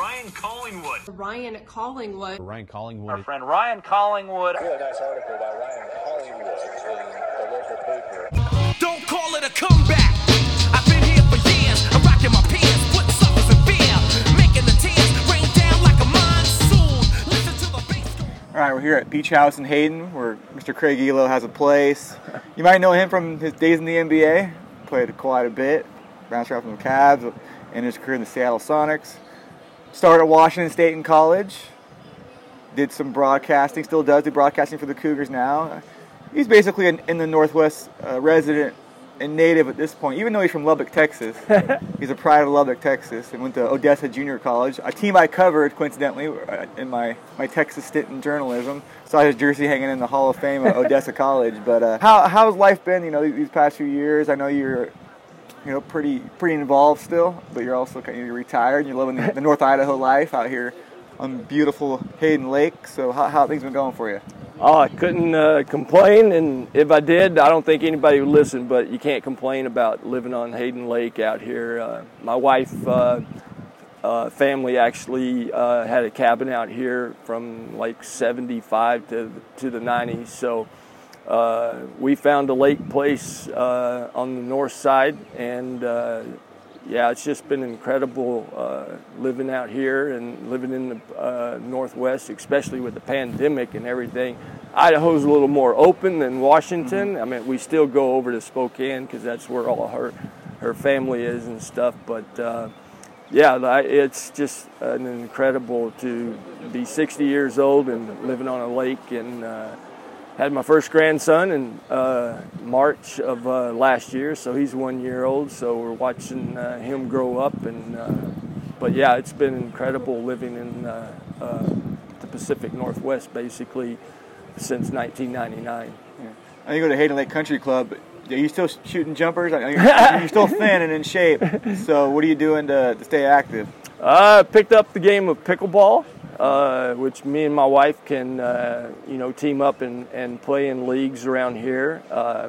Ryan Collingwood. Ryan Collingwood. Ryan Collingwood. Our friend Ryan Collingwood. Really nice article by Ryan Collingwood in the local paper. Don't call it a comeback. I've been here for years. I'm rocking my pants, putting suckers in fear, making the tears rain down like a monsoon. Listen to the bass. All right, we're here at Beach House in Hayden, where Mr. Craig Ehlo has a place. You might know him from his days in the NBA. Played quite a bit. Bounced around from the Cavs, and his career in the Seattle Sonics. Started at Washington State in college. Did some broadcasting. Still does do broadcasting for the Cougars now. He's basically an in the Northwest uh, resident and native at this point. Even though he's from Lubbock, Texas, he's a pride of Lubbock, Texas, and went to Odessa Junior College, a team I covered coincidentally uh, in my, my Texas stint in journalism. Saw his jersey hanging in the Hall of Fame at Odessa College. But uh, how how's life been? You know, these past few years. I know you're you know pretty pretty involved still, but you're also kind of retired. And you're living the, the North Idaho life out here on beautiful Hayden Lake. So how how things been going for you? Oh, I couldn't uh, complain, and if I did, I don't think anybody would listen. But you can't complain about living on Hayden Lake out here. Uh, my wife, uh, uh, family actually uh, had a cabin out here from like '75 to to the '90s. So uh, we found a lake place uh, on the north side, and uh, yeah, it's just been incredible uh, living out here and living in the uh, Northwest, especially with the pandemic and everything. Idaho's a little more open than Washington. I mean, we still go over to Spokane because that's where all her her family is and stuff. But uh, yeah, it's just an incredible to be 60 years old and living on a lake and. Had my first grandson in uh, March of uh, last year, so he's one year old. So we're watching uh, him grow up, and uh, but yeah, it's been incredible living in uh, uh, the Pacific Northwest basically since 1999. I you go to Hayden Lake Country Club. Are you still shooting jumpers? You're, still thin and in shape. So what are you doing to, to stay active? Uh, picked up the game of pickleball, uh, which me and my wife can, uh, you know, team up and, and play in leagues around here. Uh,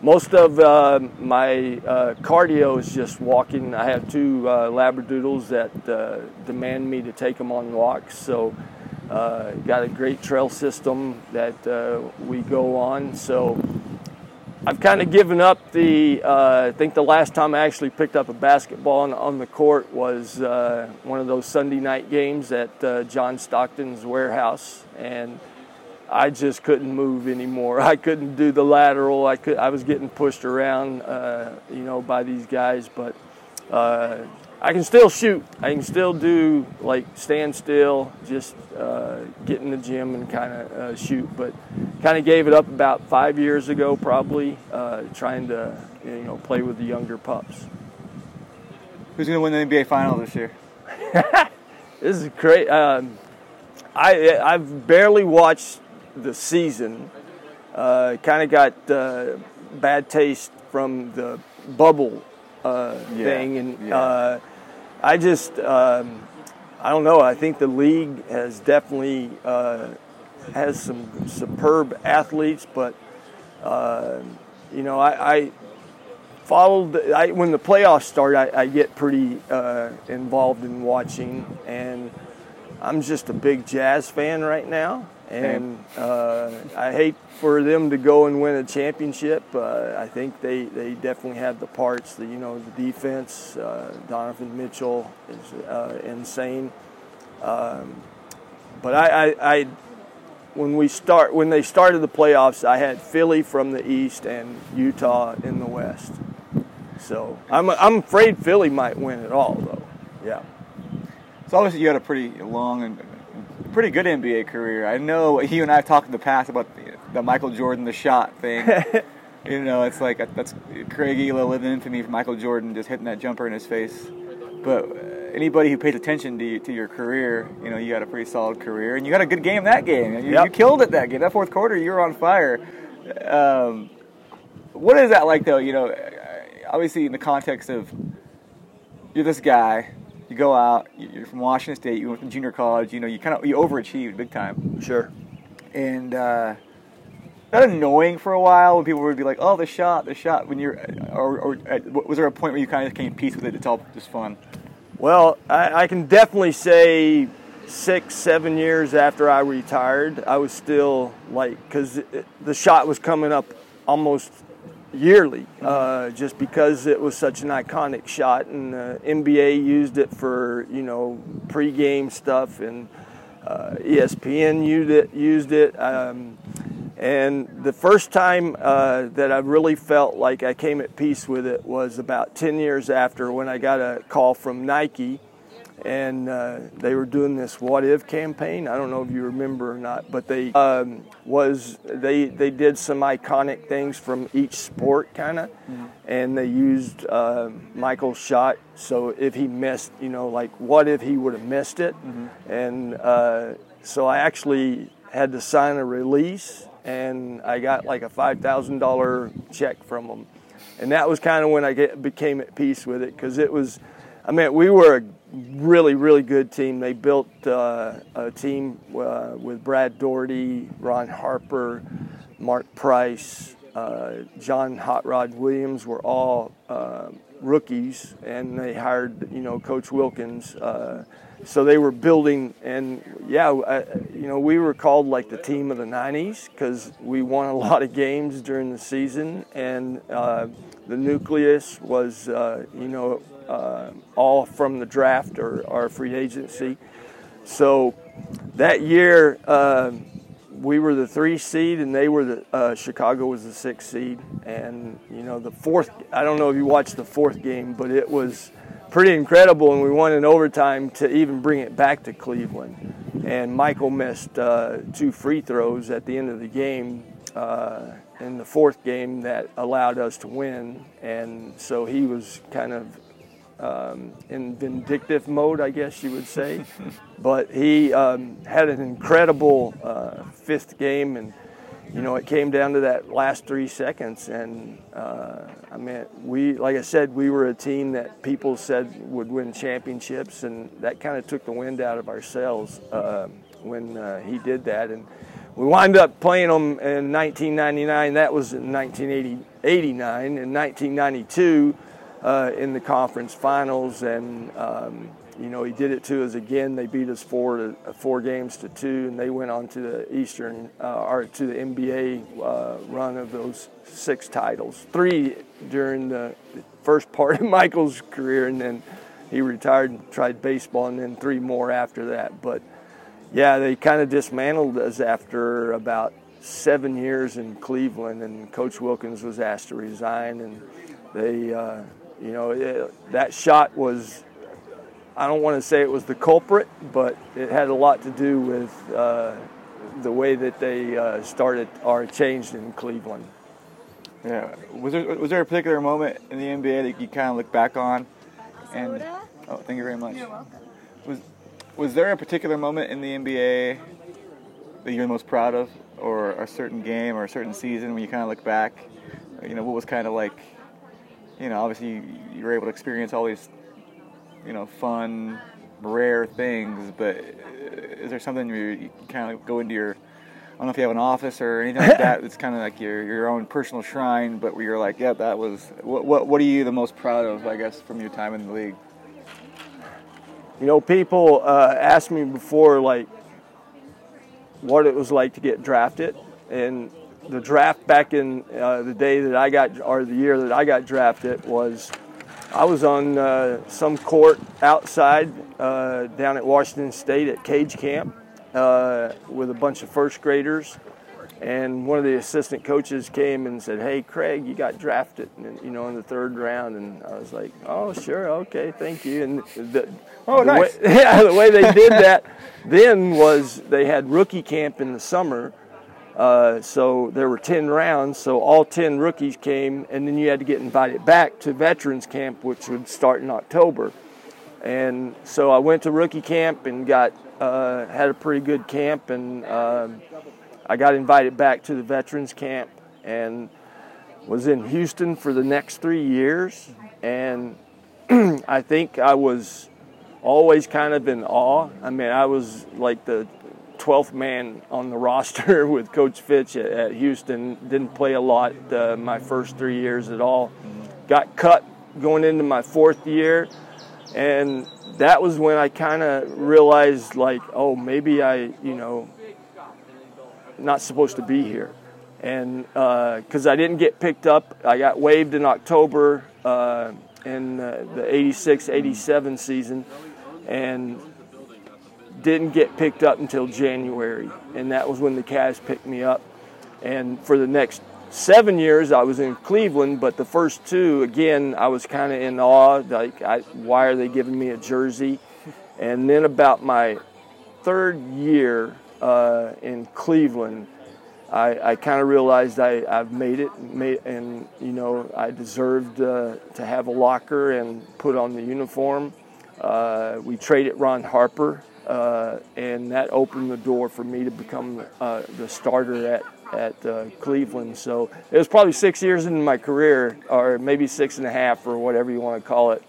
most of uh, my uh, cardio is just walking. I have two uh, labradoodles that demand me to take them on walks. So, got a great trail system that we go on. So, I've kind of given up the. Uh, I think the last time I actually picked up a basketball on, on the court was uh, one of those Sunday night games at uh, John Stockton's warehouse, and I just couldn't move anymore. I couldn't do the lateral. I could. I was getting pushed around, uh, you know, by these guys, but. I can still shoot. I can still do like stand still, just uh, get in the gym and kind of uh, shoot. But kind of gave it up about five years ago, probably uh, trying to you know play with the younger pups. Who's going to win the NBA Final this year? This is great. Um, I I've barely watched the season. Uh, kind of got uh, bad taste from the bubble uh, Yeah, thing, and yeah. uh, I just um, I don't know. I think the league has definitely uh, has some superb athletes, but uh, you know I. I followed I, when the playoffs start I, I get pretty uh, involved in watching and i'm just a big jazz fan right now and uh, i hate for them to go and win a championship uh, i think they, they definitely have the parts the, you know the defense uh, donovan mitchell is uh, insane um, but I, I, I when we start when they started the playoffs, I had Philly from the east and Utah in the west. So I'm I'm afraid Philly might win it all though. Yeah. So obviously you had a pretty long and pretty good NBA career. I know you and I have talked in the past about the, the Michael Jordan the shot thing. you know, it's like that's Craig Ehlo living infamy for Michael Jordan just hitting that jumper in his face. But uh, anybody who pays attention to you, to your career, you know, you had a pretty solid career, and you had a good game that game. You, Yep. you killed it that game. That fourth quarter, you were on fire. Um, what is that like, though? You know, obviously in the context of you're this guy, you go out, you're from Washington State, you went from junior college, you know, you kind of you overachieved big time, Sure. and uh, that annoying for a while when people would be like, "Oh, the shot, the shot." When you're, or, or uh, was there a point where you kind of came to peace with it? It's all just fun. Well, I, I can definitely say six, seven years after I retired, I was still like, because the shot was coming up almost yearly, uh, just because it was such an iconic shot, and the NBA used it for you know pregame stuff, and uh, ESPN used it. Used it. Um, and the first time uh, that I really felt like I came at peace with it was about 10 years after when I got a call from Nike and uh, they were doing this what if campaign. I don't know if you remember or not but they um, was they they did some iconic things from each sport kind of mm-hmm. and they used uh, michael's shot so if he missed you know like what if he would have missed it? Mm-hmm. and uh, so i actually had to sign a release and i got like a $5000 check from them and that was kind of when i get, became at peace with it because it was i mean we were a really, really good team. They built uh, a team uh, with Brad Daugherty, Ron Harper, Mark Price, uh, John Hot Rod Williams were all uh, rookies, and they hired you know Coach Wilkens. Uh, so they were building, and yeah, I, you know we were called like the team of the '90s because we won a lot of games during the season, and uh, the nucleus was you know uh, all from the draft or, or free agency. So that year, uh, we were the three seed, and they were the uh, Chicago was the six seed. And you know, the fourth. I don't know if you watched the fourth game, but it was pretty incredible, and we won in overtime to even bring it back to Cleveland. And Michael missed uh, two free throws at the end of the game. Uh, in the fourth game that allowed us to win, and so he was kind of um, in vindictive mode, I guess you would say. but he um, had an incredible uh, fifth game, and you know it came down to that last three seconds. And uh, I mean, we, like I said, we were a team that people said would win championships, and that kind of took the wind out of our sails uh, when uh, he did that. And we wound up playing them in 1999. That was in 1989. In 1992 uh, in the conference finals, and um, you know he did it to us again. They beat us four to four games to two, and they went on to the Eastern uh, or to the NBA uh, run of those six titles. Three during the first part of Michael's career, and then he retired and tried baseball, and then three more after that. But yeah, they kind of dismantled us after about seven years in Cleveland, and Coach Wilkens was asked to resign, and they uh, you know, it, that shot was, I don't want to say it was the culprit, but it had a lot to do with uh, the way that they uh, started or changed in Cleveland. Yeah. Was there was there a particular moment in the NBA that you kind of look back on? And oh, thank you very much. You're welcome. Was was there a particular moment in the NBA that you're most proud of, or a certain game or a certain season when you kind of look back? You know, what was kind of like you know, obviously you were able to experience all these, you know, fun, rare things. But is there something you, you kind of go into your, I don't know if you have an office or anything like that. It's kind of like your your own personal shrine, but where you're like, yeah, that was. What what what are you the most proud of? I guess from your time in the league. You know, people uh, asked me before, like, what it was like to get drafted, and the draft back in uh, the day that I got, or the year that I got drafted, was I was on uh, some court outside uh, down at Washington State at Cage Camp uh, with a bunch of first graders, and one of the assistant coaches came and said, "Hey, Craig, you got drafted, and, you know, in the third round." And I was like, "Oh, sure, okay, thank you." And the, oh, the nice. Way, yeah, the way they did that then was they had rookie camp in the summer uh, so there were 10 rounds, so all 10 rookies came, and then you had to get invited back to veterans camp, which would start in October. And so I went to rookie camp and got uh, had a pretty good camp, and um, I got invited back to the veterans camp and was in Houston for the next three years. And I think I was always kind of in awe. I mean, I was like the 12th man on the roster with Coach Fitch at, at Houston. Didn't play a lot uh, my first three years at all. Got cut going into my fourth year, and that was when I kind of realized, like, oh, maybe I, you know, not supposed to be here. And because I didn't get picked up, I got waived in October uh, in uh, the 86 87 season and didn't get picked up until January. And that was when the Cavs picked me up. And for the next seven years, I was in Cleveland, but the first two, again, I was kind of in awe. Like, I, why are they giving me a jersey? And then about my third year uh, in Cleveland, I, I kind of realized I, I've made it, made, and you know I deserved uh, to have a locker and put on the uniform. Uh, we traded Ron Harper, uh, and that opened the door for me to become uh, the starter at at uh, Cleveland. So it was probably six years into my career, or maybe six and a half, or whatever you want to call it,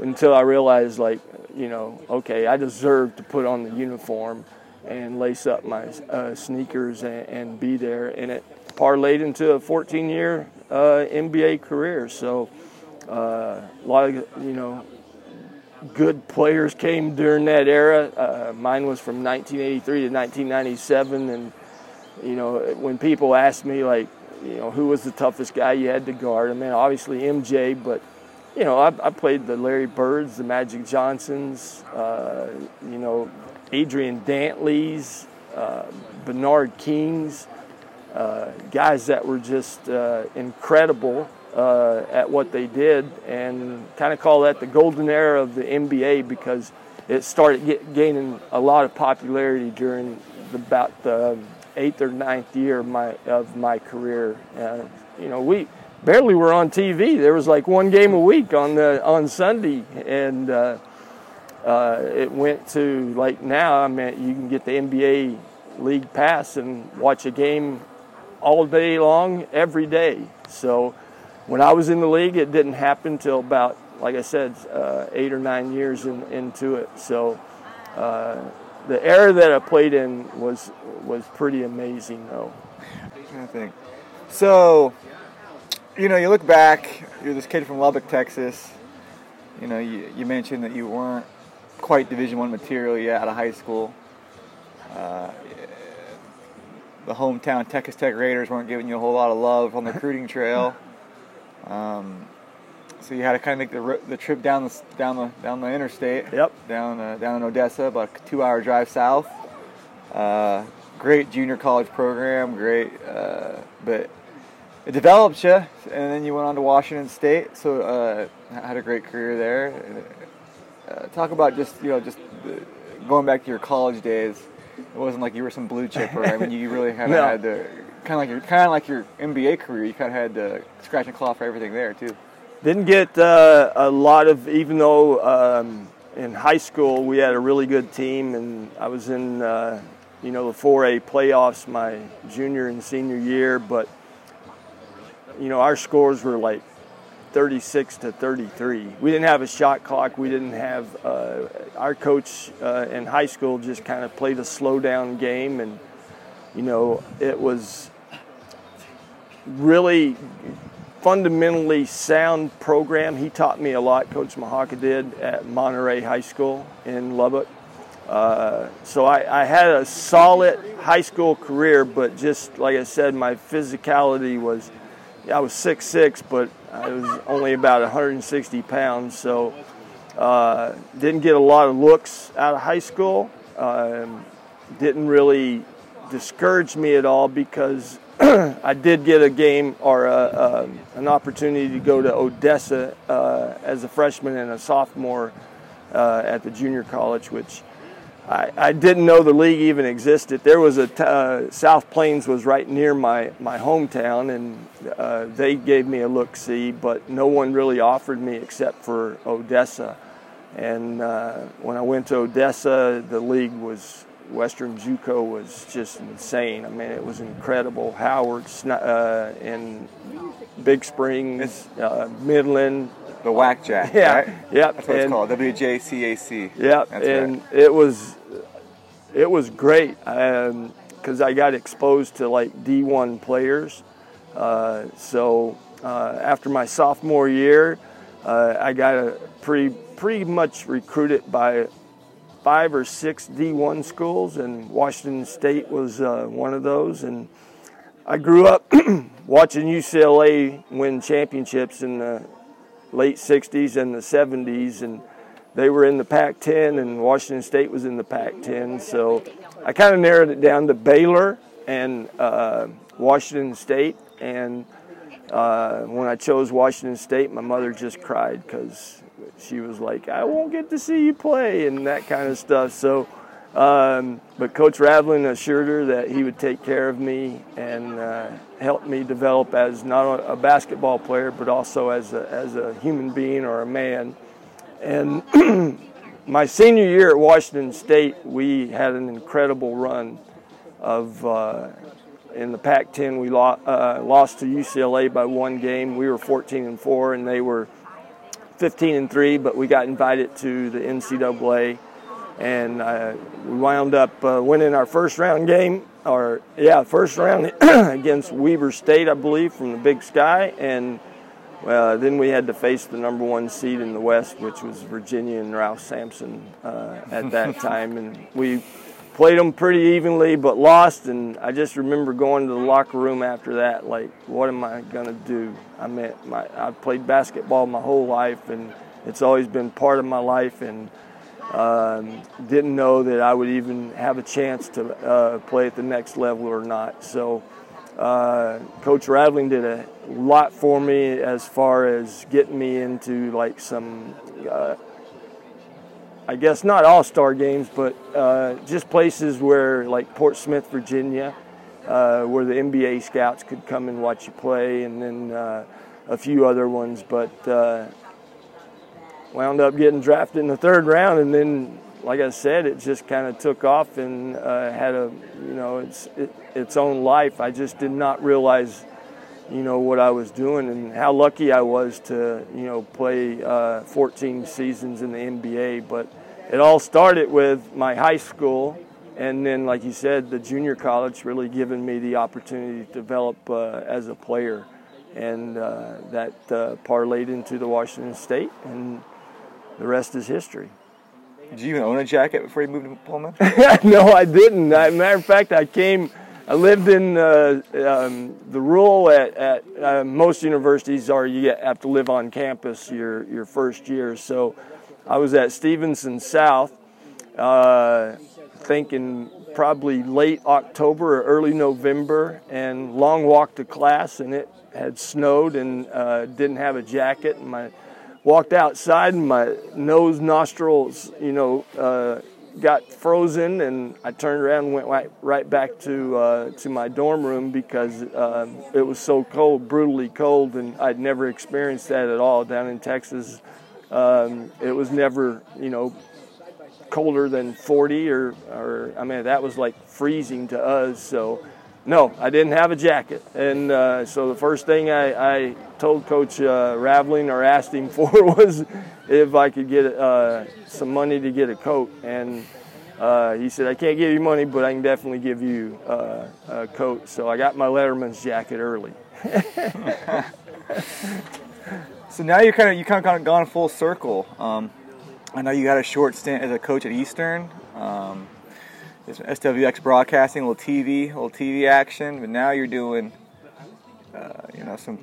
until I realized, like, you know, okay, I deserve to put on the uniform and lace up my uh, sneakers and, and, be there. And it parlayed into a 14 year uh, NBA career. So a lot of, you know, good players came during that era. Uh, mine was from 1983 to 1997. And, you know, when people ask me, like, you know, who was the toughest guy you had to guard? I mean, obviously MJ, but you know, I, I, played the Larry Birds, the Magic Johnsons, uh, you know, Adrian Dantleys, uh, Bernard Kings, uh, guys that were just uh, incredible uh, at what they did, and kind of call that the golden era of the NBA because it started get, gaining a lot of popularity during the, about the eighth or ninth year of my of my career. Uh, you know, we barely were on TV. There was like one game a week on the on Sunday, and uh, uh, it went to like now. I mean, you can get the NBA League Pass and watch a game all day long, every day. So when I was in the league, it didn't happen until about, like I said, uh, eight or nine years in, into it. So uh, the era that I played in was was pretty amazing, though. I think so. You know, you look back. You're this kid from Lubbock, Texas. You know, you, you mentioned that you weren't quite Division One material yet out of high school. Uh, the hometown Texas Tech Raiders weren't giving you a whole lot of love on the recruiting trail. Um, so you had to kind of make the the trip down the down the down the interstate. Yep. Down uh, down in Odessa, about a two-hour drive south. Uh, great junior college program, great, uh, but it developed you, and then you went on to Washington State. So uh, had a great career there uh, talk about just you know just going back to your college days. It wasn't like you were some blue chipper. I mean, you really kind of No. had to kind of like your kind of like your NBA career. You kind of had to scratch and claw for everything there too. Didn't get uh, a lot of, even though um, in high school we had a really good team, and I was in, uh, you know, the 4A playoffs my junior and senior year, but you know, our scores were like 36 to 33. We didn't have a shot clock. We didn't have uh, our coach uh, in high school just kind of played a slow down game, and you know, it was really fundamentally sound program. He taught me a lot. Coach Mahaka did at Monterey High School in Lubbock. Uh, so I, I had a solid high school career, but just like I said, my physicality was. I was 6'6", but I was only about 160 pounds, so uh, didn't get a lot of looks out of high school. Um, didn't really discourage me at all because I did get a game or a, um an opportunity to go to Odessa uh, as a freshman and a sophomore uh, at the junior college, which I, I didn't know the league even existed. There was a t- uh, South Plains was right near my, my hometown, and uh, they gave me a look see, but no one really offered me except for Odessa. And uh, when I went to Odessa, the league was Western JUCO was just insane. I mean, it was incredible. Howard uh, and Big Springs, uh, Midland, The whack jack. Yeah, Right? yep, That's what it's and- called. WJCAC. Yeah, That's and right. it was it was great because I got exposed to like D1 players. Uh, so uh, after my sophomore year, uh, I got a pretty pretty much recruited by five or six D1 schools, and Washington State was uh, one of those. And I grew up watching UCLA win championships in the late 60s and the 70s, and they were in the Pac 10, and Washington State was in the Pac 10. So I kind of narrowed it down to Baylor and uh, Washington State. And uh, when I chose Washington State, my mother just cried because she was like, I won't get to see you play, and that kind of stuff. So, um, but Coach Raveling assured her that he would take care of me and uh, help me develop as not a basketball player, but also as a, as a human being or a man. And my senior year at Washington State, we had an incredible run of. Uh, in the Pac-10, we lo- uh, lost to UCLA by one game. We were 14 and four, and they were 15 and three. But we got invited to the NCAA, and uh, we wound up uh, winning our first round game, or yeah, first round against Weber State, I believe, from the Big Sky, and uh, then we had to face the number one seed in the West, which was Virginia and Ralph Sampson uh, at that time, and we played them pretty evenly, but lost. And I just remember going to the locker room after that, like, what am I gonna do? I mean, my I've played basketball my whole life, and it's always been part of my life, and um, didn't know that I would even have a chance to uh, play at the next level or not. So. Uh, Coach Raveling did a lot for me as far as getting me into like some uh, I guess not all star games, but uh, just places where, like Portsmouth, Virginia, uh, where the NBA scouts could come and watch you play, and then uh, a few other ones. But uh, wound up getting drafted in the third round, and then, like I said, it just kind of took off and uh, had a, you know, its it, its own life. I just did not realize you know what I was doing and how lucky I was to you know play uh, 14 seasons in the NBA. But it all started with my high school, and then, like you said, the junior college really given me the opportunity to develop uh, as a player, and uh, that uh, parlayed into the Washington State, and the rest is history. Did you even own a jacket before you moved to Pullman? no, I didn't. As a matter of fact, I came. I lived in uh, um, the rule at, at uh, most universities are you have to live on campus your your first year. So I was at Stephenson South, uh, thinking probably late October or early November, and long walk to class, and it had snowed and uh, didn't have a jacket, and my walked outside and my nose nostrils, you know, uh, got frozen, and I turned around and went right, right back to uh, to my dorm room because um, it was so cold, brutally cold, and I'd never experienced that at all down in Texas. Um, it was never, you know, colder than 40 or, or I mean, that was like freezing to us. So, no, I didn't have a jacket. And uh, so the first thing I, I told Coach uh, Raveling or asked him for was if I could get uh, some money to get a coat. And uh, he said, I can't give you money, but I can definitely give you uh, a coat. So I got my Letterman's jacket early. So now you're kind of you kind of gone full circle. Um, I know you had a short stint as a coach at Eastern. Um, it's SWX broadcasting, a little TV, a little TV action, but now you're doing, uh, you know, some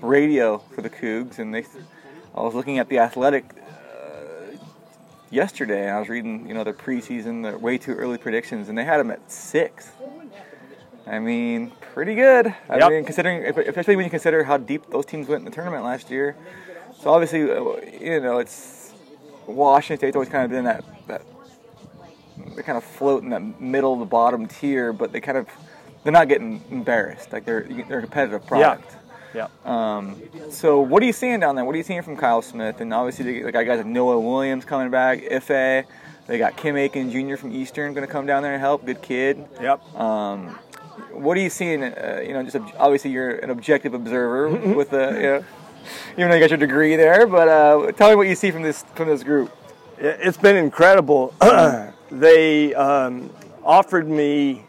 radio for the Cougs. And they, I was looking at the Athletic uh, yesterday, and I was reading, you know, the preseason, the way too early predictions, and they had them at sixth. I mean, pretty good. I Yep. mean, considering, especially when you consider how deep those teams went in the tournament last year. So obviously, uh, you know, it's Washington State's always kind of been that that they kind of float in that middle, the bottom tier, but they kind of they're not getting embarrassed. Like they're they're a competitive product. Yeah. yeah. Um, so what are you seeing down there? What are you seeing from Kyle Smith? And obviously they, they got guys like Noah Williams coming back, Efe. They got Kim Aiken Jr. from Eastern going to come down there and help. Good kid. Yep. Um, what are you seeing? Uh, you know, just ob- obviously you're an objective observer with a, you know, even though you got your degree there. But uh, tell me what you see from this from this group. It- It's been incredible. they um, offered me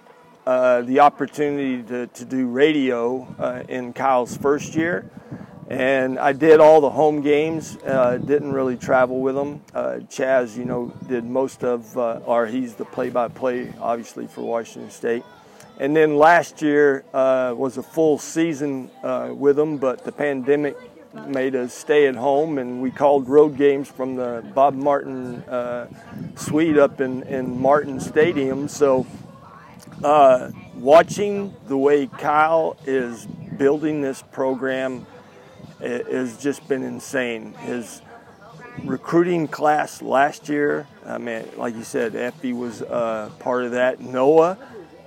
uh, the opportunity to, to do radio uh, in Kyle's first year. and I did all the home games. Uh, didn't really travel with them. Uh, Chaz, you know, did most of, uh, or he's the play-by-play, obviously for Washington State. And then last year uh, was a full season with them, but the pandemic made us stay at home, and we called road games from the Bob Martin uh, suite up in, in Martin Stadium. So uh, watching the way Kyle is building this program has just been insane. His recruiting class last year, I mean, like you said, Efe was uh, part of that. Noah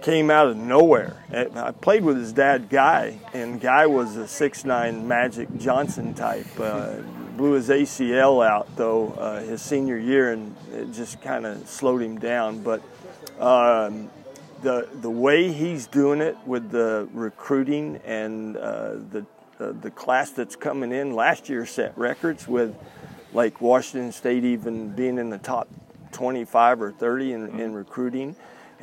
came out of nowhere. I played with his dad, Guy, and Guy was a six-nine Magic Johnson type. Uh, blew his ACL out though uh, his senior year, and it just kind of slowed him down. But um, the the way he's doing it with the recruiting and uh, the uh, the class that's coming in last year set records with like Washington State even being in the top 25 or 30 in, in recruiting.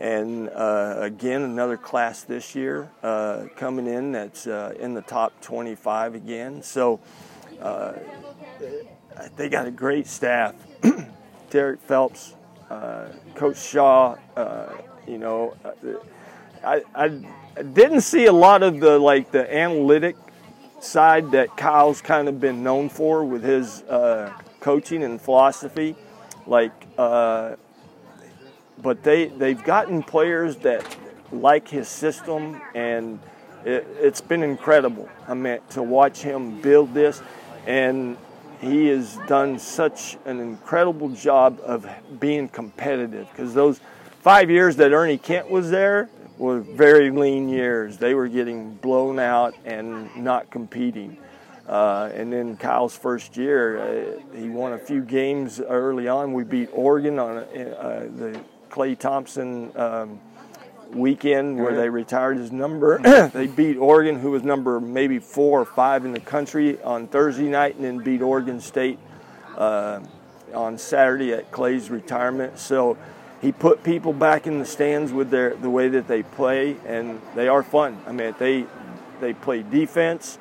And uh, again, another class this year uh, coming in that's uh, in the top 25 again. So uh, they got a great staff. Derrick Phelps, uh, Coach Shaw, uh, you know, I, I didn't see a lot of the like the analytic side that Kyle's kind of been known for with his coaching and philosophy, like. Uh, but they they've gotten players that like his system, and it, it's been incredible. I mean, to watch him build this, and he has done such an incredible job of being competitive because those five years that Ernie Kent was there were very lean years. They were getting blown out and not competing. Uh, and then Kyle's first year, uh, he won a few games early on. We beat Oregon on uh, the Klay Thompson um, weekend where they retired his number. they beat Oregon, who was number maybe four or five in the country, on Thursday night, and then beat Oregon State uh, on Saturday at Klay's retirement. So he put people back in the stands with their the way that they play, and they are fun. I mean, they they play defense.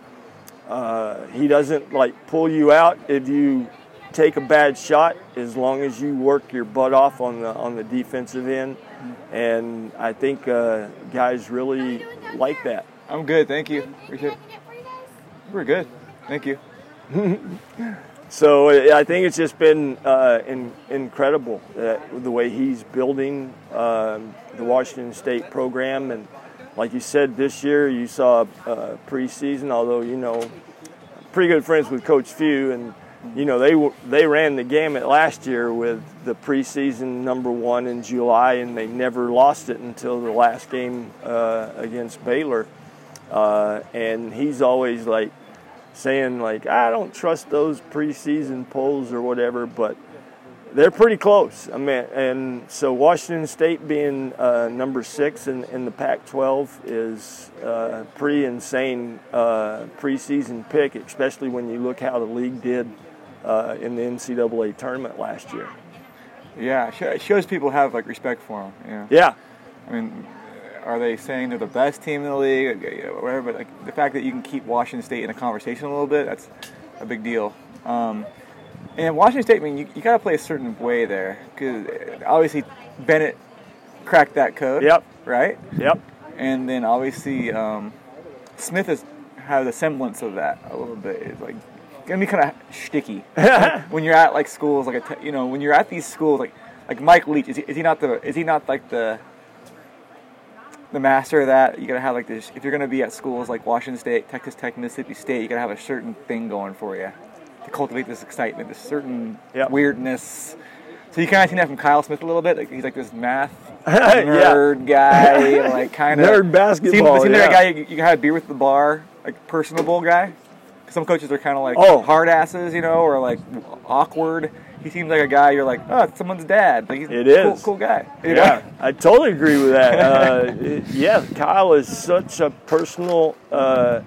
Uh, he doesn't like pull you out if you take a bad shot, as long as you work your butt off on the on the defensive end. And I think uh, guys really like that. I'm good, thank you. Appreciate it. We're good, thank you. So I think it's just been uh, in, incredible that the way he's building um, the Washington State program, and like you said, this year you saw uh, preseason. Although you know, pretty good friends with Coach Few, and you know they they ran the gamut last year with the preseason number one in July, and they never lost it until the last game uh, against Baylor. Uh, and he's always like saying like I don't trust those preseason polls or whatever, but they're pretty close. I mean, and so Washington State being uh, number six in, in the Pac-12 is uh, pretty insane uh, preseason pick, especially when you look how the league did uh, in the NCAA tournament last year. Yeah, it shows people have like respect for him. Yeah. Yeah, I mean, are they saying they're the best team in the league, know, whatever? But like the fact that you can keep Washington State in a conversation a little bit, that's a big deal. Um, and Washington State, I mean, you, you got to play a certain way there because obviously Bennett cracked that code. Yep. Right. yep, And then obviously um, Smith has had a semblance of that a little bit. It's like gonna be kind of sticky when you're at like schools like a te- you know when you're at these schools like like Mike Leach is he, is he not the is he not like the the master of that? You gotta have like this if you're gonna be at schools like Washington State Texas Tech Mississippi State you gotta have a certain thing going for you to cultivate this excitement this certain Yep. weirdness. So you kind of seen that from Kyle Smith a little bit like he's like this math nerd guy like kind of Nerd basketball, Seem, seem like a guy you, you can have a beer with the bar, like personable guy. Some coaches are kind of like Oh. hard asses, you know, or like awkward. He seems like a guy you're like, oh, it's someone's dad. Like he's It a cool, is. cool guy. you Yeah, know? I totally agree with that. Uh, it- yeah, Kyle is such a personal uh,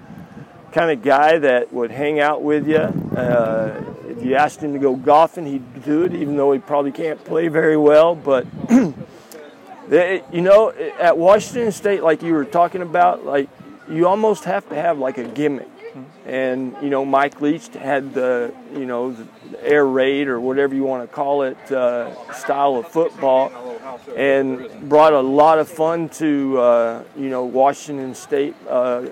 kind of guy that would hang out with you. Uh, if you asked him to go golfing, he'd do it, even though he probably can't play very well. But you know, at Washington State, like you were talking about, like you almost have to have like a gimmick. And you know Mike Leach had the you know the air raid or whatever you want to call it uh, style of football, and brought a lot of fun to uh, you know Washington State, uh,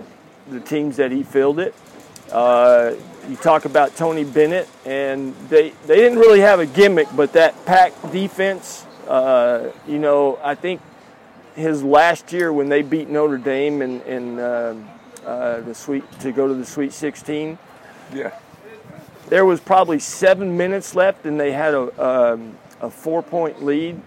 the teams that he fielded. Uh, you talk about Tony Bennett, and they they didn't really have a gimmick, but that pack defense, uh, you know, I think his last year when they beat Notre Dame and in uh, the sweet to go to the Sweet 16, Yeah. there was probably seven minutes left, and they had a um, a four point lead.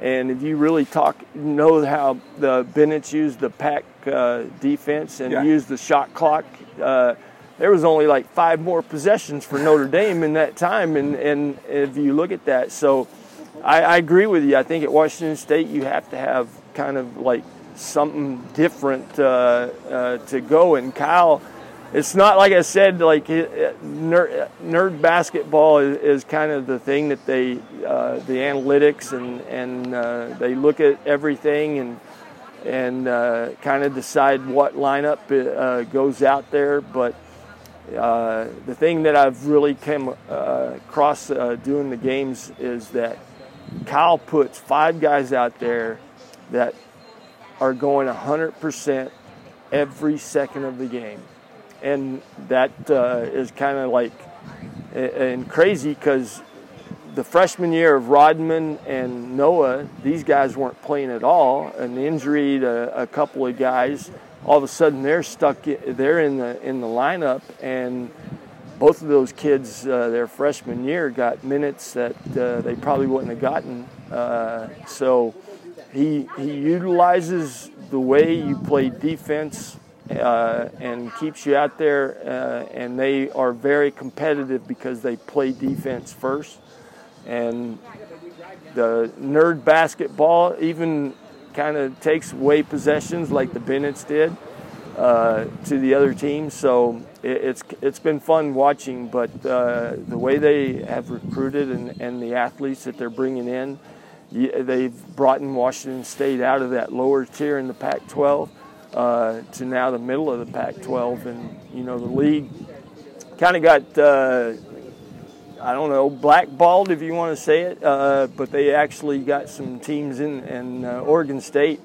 And if you really talk, know how the Bennett's used the pack uh, defense and Yeah. used the shot clock. Uh, there was only like five more possessions for Notre Dame in that time, and, and if you look at that, so I, I agree with you. I think at Washington State you have to have kind of like something different uh, uh, to go. And Kyle, it's not like I said, like nerd, nerd basketball is, is kind of the thing that they, uh, the analytics and and uh, they look at everything and and uh, kind of decide what lineup uh, goes out there, but. The thing that I've really come across doing the games is that Kyle puts five guys out there that are going 100% every second of the game. And that uh, is kind of like and crazy because the freshman year of Rodman and Noah, these guys weren't playing at all. An injury to a couple of guys, all of a sudden they're stuck. They're in the in the lineup, and both of those kids, uh, their freshman year, got minutes that uh, they probably wouldn't have gotten. Uh, so he he utilizes the way you play defense uh, and keeps you out there, uh, and they are very competitive because they play defense first. And the nerd basketball even kind of takes away possessions like the Bennett's did uh, to the other team. So it, it's it's been fun watching. But uh, the way they have recruited and, and the athletes that they're bringing in, they've brought in Washington State out of that lower tier in the Pac-12 uh, to now the middle of the Pac-12, and you know the league kind of got. Uh, I don't know, blackballed if you want to say it, uh, but they actually got some teams in, and uh, Oregon State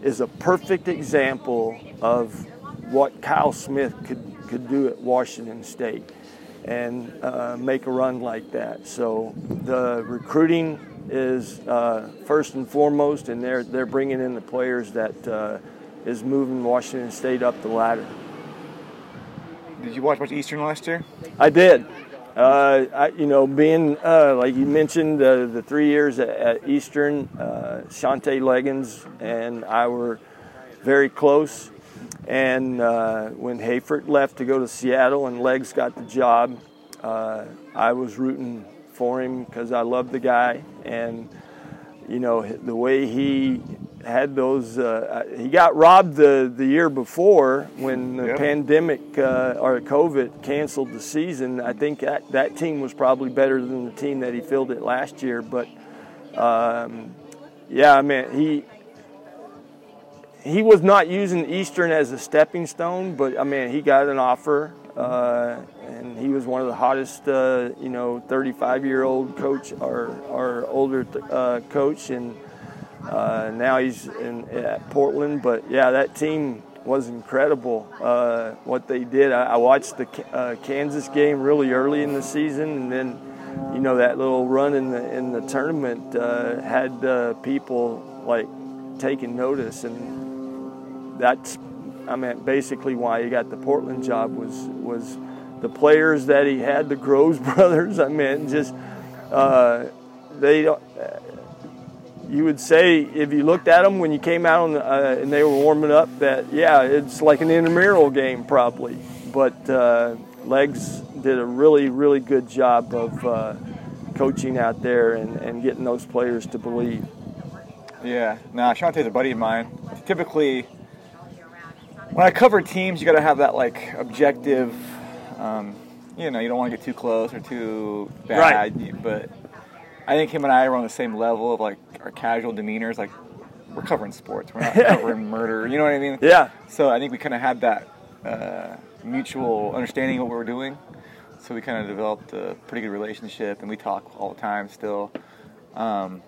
is a perfect example of what Kyle Smith could, could do at Washington State and uh, make a run like that. So the recruiting is uh, first and foremost, and they're, they're bringing in the players that uh, is moving Washington State up the ladder. Did you watch much Eastern last year? I did. Uh, I, you know, being uh, like you mentioned, uh, the three years at, at Eastern, uh, Shantay Legans and I were very close. And uh, when Hayford left to go to Seattle and Legs got the job, uh, I was rooting for him because I love the guy. And you know the way he had those. Uh, he got robbed the the year before when the Yep. pandemic uh, or COVID canceled the season. I think that that team was probably better than the team that he filled it last year. But um, yeah, I mean he. He was not using Eastern as a stepping stone, but I mean he got an offer, uh, and he was one of the hottest, uh, you know, 35-year-old coach or or older uh, coach, and uh, now he's in at Portland. But yeah, that team was incredible. Uh, what they did, I, I watched the uh, Kansas game really early in the season, and then you know that little run in the in the tournament uh, had people like taking notice, and that's I mean basically why he got the Portland job was was the players that he had, the Groves brothers. I mean just uh, you would say if you looked at them when you came out the, uh, and they were warming up that yeah it's like an intramural game probably but uh, legs did a really really good job of uh, coaching out there and, and getting those players to believe Yeah, nah, Shantay's a buddy of mine. Typically, when I cover teams, you got to have that like objective. Um, you know, you don't want to get too close or too bad. But I think him and I are on the same level of like our casual demeanors. Like we're covering sports, we're not covering murder. You know what I mean? yeah So I think we kind of had that uh, mutual understanding of what we were doing. So we kind of developed a pretty good relationship, and we talk all the time still. Um,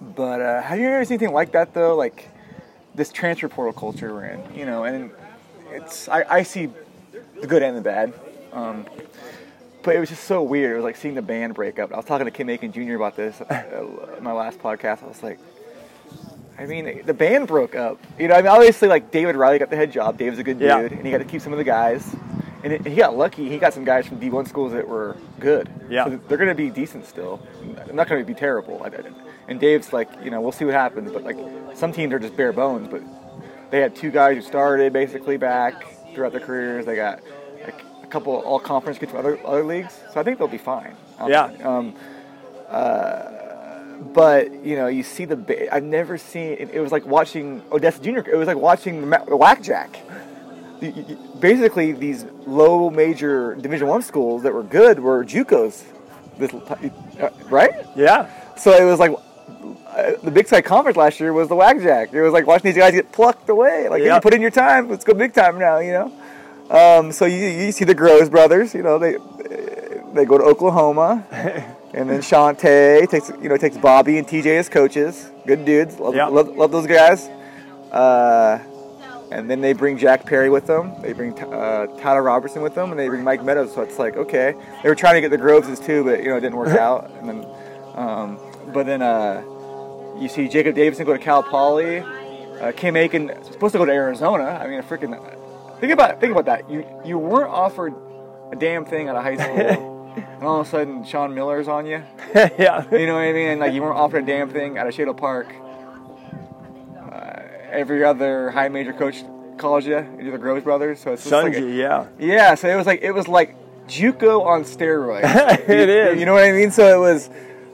but uh, have you ever seen anything like that though? Like this transfer portal culture we're in, you know, and it's I, I see the good and the bad. Um, but it was just so weird. It was like seeing the band break up. I was talking to Kim Aiken Jr. about this uh, in my last podcast. I was like, I mean, the band broke up. You know, I mean, obviously, like David Riley got the head job. Dave's a good dude, Yeah. and he got to keep some of the guys. And, it, and he got lucky. He got some guys from D1 schools that were good. Yeah. So they're going to be decent still. They're not going to be terrible. And Dave's like, you know, we'll see what happens. But like, some teams are just bare bones. But they had two guys who started basically back throughout their careers. They got like a couple all conference kids from other other leagues. So I think they'll be fine. Yeah. Um, but you know, you see the. ba- I've never seen. It, it was like watching Odessa Junior. It was like watching the Ma- the Whackjack. You- you- Basically, these low major Division One schools that were good were JUCOs. This, uh, right? Yeah. So it was like uh, the Big Sky Conference last year was the Whackjack. It was like watching these guys get plucked away. Like, Yeah. you put in your time. Let's go big time now. You know. Um, so you, you see the Groves brothers. You know they they go to Oklahoma, and then Shantay takes you know takes Bobby and TJ as coaches. Good dudes. Love, Yeah. love, love those guys. Uh, and then they bring Jack Perry with them. They bring uh, Tyler Robertson with them, and they bring Mike Meadows. So it's like okay, they were trying to get the Groveses too, but you know it didn't work out. And then, um, but then uh, you see Jacob Davidson go to Cal Poly. Uh, Kim Aiken supposed to go to Arizona. I mean, a freaking think about think about that. You you weren't offered a damn thing out of high school, and all of a sudden Sean Miller's on you. yeah. You know what I mean? Like you weren't offered a damn thing out of Shadle Park. Uh, every other high major coach calls you. You're the Groves brothers, so it's just like a- yeah. yeah. So it was like it was like JUCO on steroids. It You- is. You know what I mean? So it was.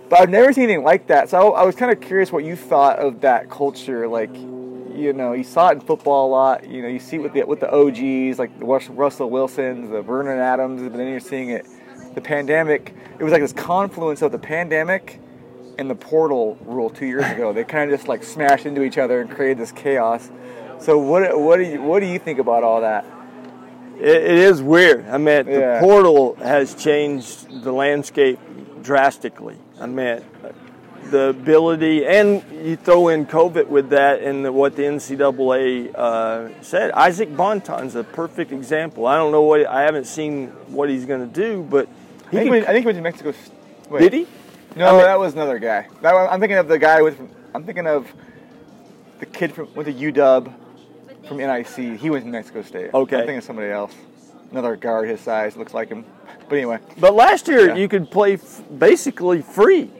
But I've never seen anything like that. So I, I was kind of curious what you thought of that culture. Like, you know, you saw it in football a lot. You know, you see it with the with the OGs like the Russell Wilsons, the Vernon Adams, but then you're seeing it. The pandemic. It was like this confluence of the pandemic and the portal rule two years ago. They kind of just like smashed into each other and created this chaos. So what what do you what do you think about all that? It, it is weird. I mean, Yeah. the portal has changed the landscape drastically. I mean, the ability, and you throw in COVID with that, and the, what the NCAA uh, said. Isaac Bonton's a perfect example. I don't know what I haven't seen what he's going to do, but I think, I think he went to Mexico. Wait. did he? No, I mean- that was another guy. That one, I'm thinking of the guy with. I'm thinking of the kid from went to UW from NIC. He went to Mexico State. Okay. I'm thinking of somebody else. Another guard his size looks like him. But anyway, But last year Yeah. you could play f- basically free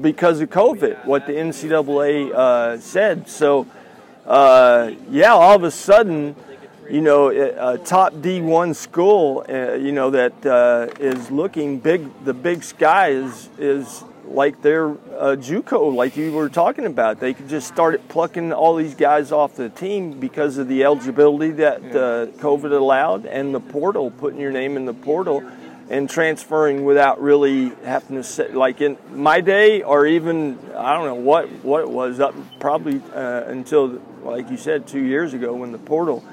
because of COVID, what the NCAA uh, said. So, uh, yeah, all of a sudden, you know, a top D1 school, uh, you know, that uh, is looking big. The Big Sky is is like their uh, JUCO, like you were talking about. They could just start plucking all these guys off the team because of the eligibility that uh, COVID allowed and the portal, putting your name in the portal and transferring without really having to sit like in my day or even I don't know what what it was up probably uh, until like you said two years ago when the portal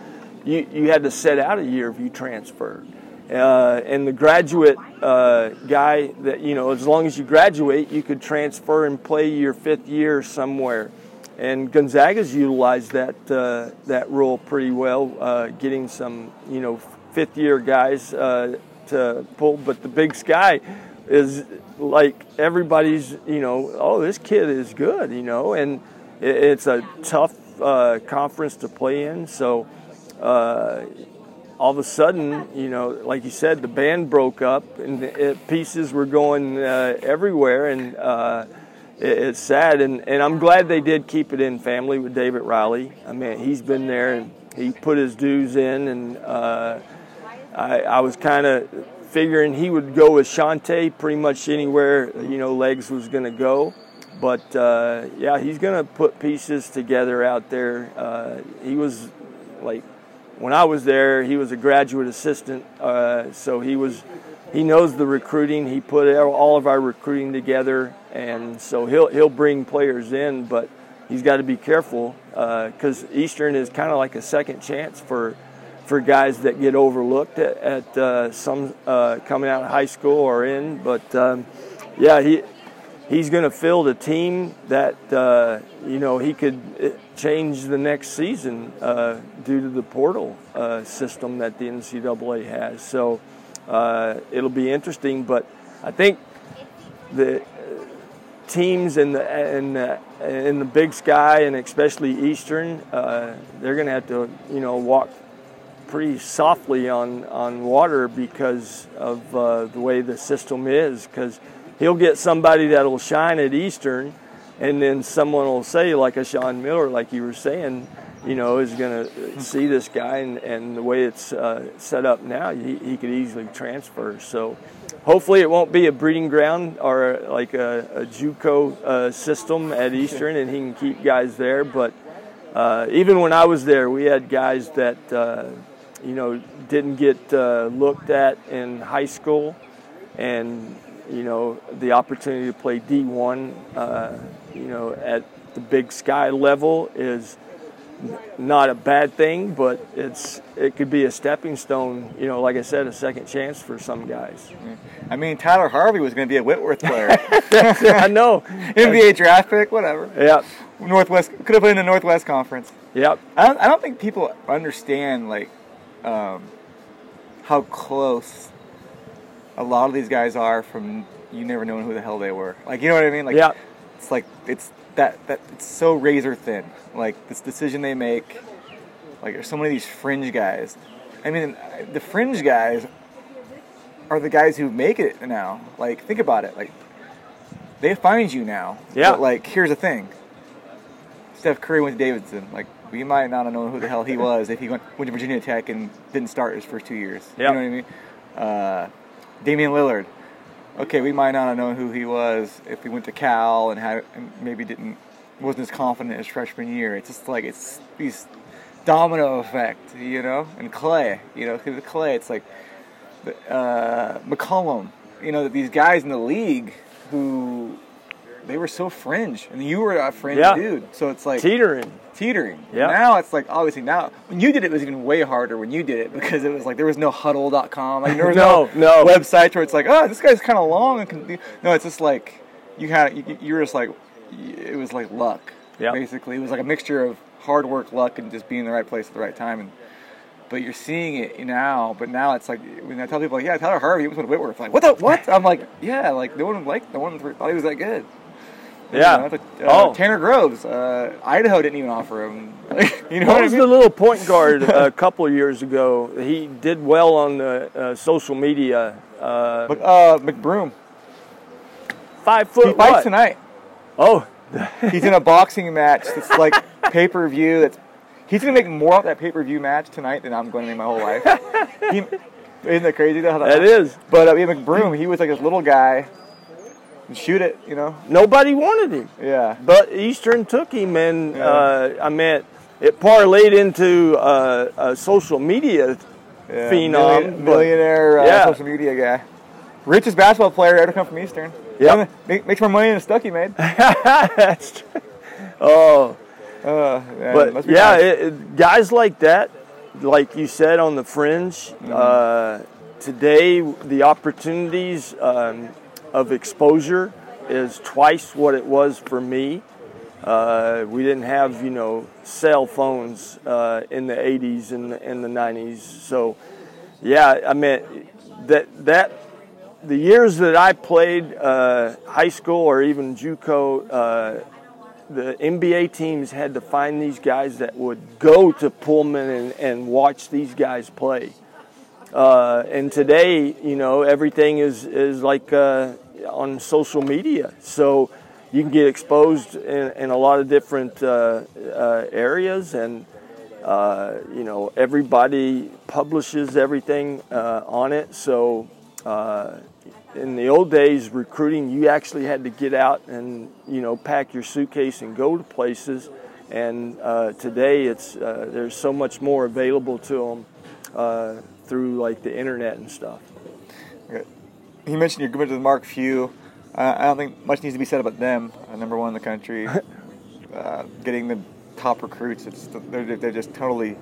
you you had to set out a year if you transferred. Uh, and the graduate uh, guy that you know as long as you graduate you could transfer and play your fifth year somewhere. And Gonzaga's utilized that uh, that rule pretty well, uh, getting some you know fifth year guys uh, to pull. But the Big Sky is like everybody's you know oh this kid is good you know, and it, it's a tough uh, conference to play in. So uh, all of a sudden, you know, like you said, the band broke up and it, pieces were going uh, everywhere, and uh, it, it's sad. And, and I'm glad they did keep it in family with David Riley. I mean, he's been there and he put his dues in, and uh, I, I was kind of figuring he would go with Shantay pretty much anywhere, you know, Legs was going to go. But uh, yeah, he's going to put pieces together out there. Uh, he was like when I was there, he was a graduate assistant, uh, so he was he knows the recruiting. He put all of our recruiting together, and so he'll he'll bring players in, but he's got to be careful because Eastern is kind of like a second chance for for guys that get overlooked at, at uh, some uh, coming out of high school or in. But um, yeah, he he's going to field a team that uh, you know he could uh, change the next season uh, due to the portal uh, system that the NCAA has. So it'll be interesting, but I think the teams in the in the, in the Big Sky and especially Eastern, uh, they're going to have to you know walk pretty softly on on water because of uh, the way the system is. Because he'll get somebody that'll shine at Eastern, and then someone will say like a Sean Miller, like you were saying. You know, is going to see this guy, and, and the way it's uh, set up now, he, he could easily transfer. So, hopefully it won't be a breeding ground or like a, a JUCO uh, system at Eastern, and he can keep guys there. But uh, even when I was there, we had guys that uh, you know didn't get uh, looked at in high school, and you know the opportunity to play D1, uh, you know at the Big Sky level is not a bad thing, but it's it could be a stepping stone. You know, like I said, a second chance for some guys. I mean, Tyler Harvey was going to be a Whitworth player, I know. NBA draft pick, whatever. Yep. Northwest could have been in the Northwest Conference. Yep. I don't, I don't think people understand like um, how close a lot of these guys are from you never knowing who the hell they were. Like you know what I mean? Like Yep. it's like it's that that it's so razor thin. Like this decision they make. Like there's so many of these fringe guys. I mean, the fringe guys are the guys who make it now. Like think about it. Like they find you now. Yeah. But like here's the thing. Steph Curry went to Davidson. Like we might not have known who the hell he was if he went, went to Virginia Tech and didn't start his first two years. Yep. You know what I mean? Uh, Damian Lillard. Okay, we might not have known who he was if he went to Cal and had and maybe didn't wasn't as confident his freshman year. It's just like it's these domino effect, you know. And Klay, you know, 'cause with Klay, it's like uh, McCollum. You know, these guys in the league who they were so fringe, and you were a fringe Yeah. dude. So it's like Teetering. teetering. Yeah. Now it's like obviously now when you did it, it was even way harder when you did it because it was like there was no Hudl.com. Like there was No, no, no. websites where it's like, oh, this guy's kind of long and can do. No, it's just like you had you, you were just like it was like luck. Yeah. Basically, it was like a mixture of hard work, luck, and just being in the right place at the right time. And but you're seeing it now. But now it's like when I tell people, like, yeah, Tyler Harvey was with Whitworth. Like, what the what? I'm like, yeah, like no one like no one thought he was that good. Yeah. You know, uh, Oh. Tanner Groves, uh, Idaho didn't even offer him. you know What what I was mean? the little point guard a couple of years ago? He did well on the uh, social media. Uh, Mc- uh, McBroom. five foot He fights what? tonight. Oh, He's in a boxing match that's like pay per view. That's he's gonna make more off that pay per view match tonight than I'm going to make my whole life. he, isn't that crazy? Though? that is. But uh, yeah, McBroom, he was like this little guy. Shoot it, you know. Nobody wanted him, Yeah. but Eastern took him, and Yeah. uh, I mean, it parlayed into uh, a social media yeah. phenom. Million- millionaire uh, Yeah. social media guy. Richest basketball player ever come from Eastern. Yeah. Make, makes more money than Stuckey made. That's true. Oh, Uh, man, but yeah, it, it- guys like that, like you said on the fringe, uh, today the opportunities um, of exposure is twice what it was for me. Uh, we didn't have you know cell phones uh, in the 80s and the, in the 90s, so yeah, I mean that that the years that I played uh, high school or even JUCO. Uh, the NBA teams had to find these guys that would go to Pullman and, and watch these guys play. Uh, and today, you know, everything is, is like uh, on social media. So you can get exposed in, in a lot of different uh, uh, areas, and, uh, you know, everybody publishes everything uh, on it. So in the old days, recruiting, you actually had to get out and you know pack your suitcase and go to places. And today, it's there's so much more available to them through like the internet and stuff. Okay. You mentioned you're good with Mark Few. Uh, I don't think much needs to be said about them. Uh, number one in the country, uh, getting the top recruits. It's they're, they're just totally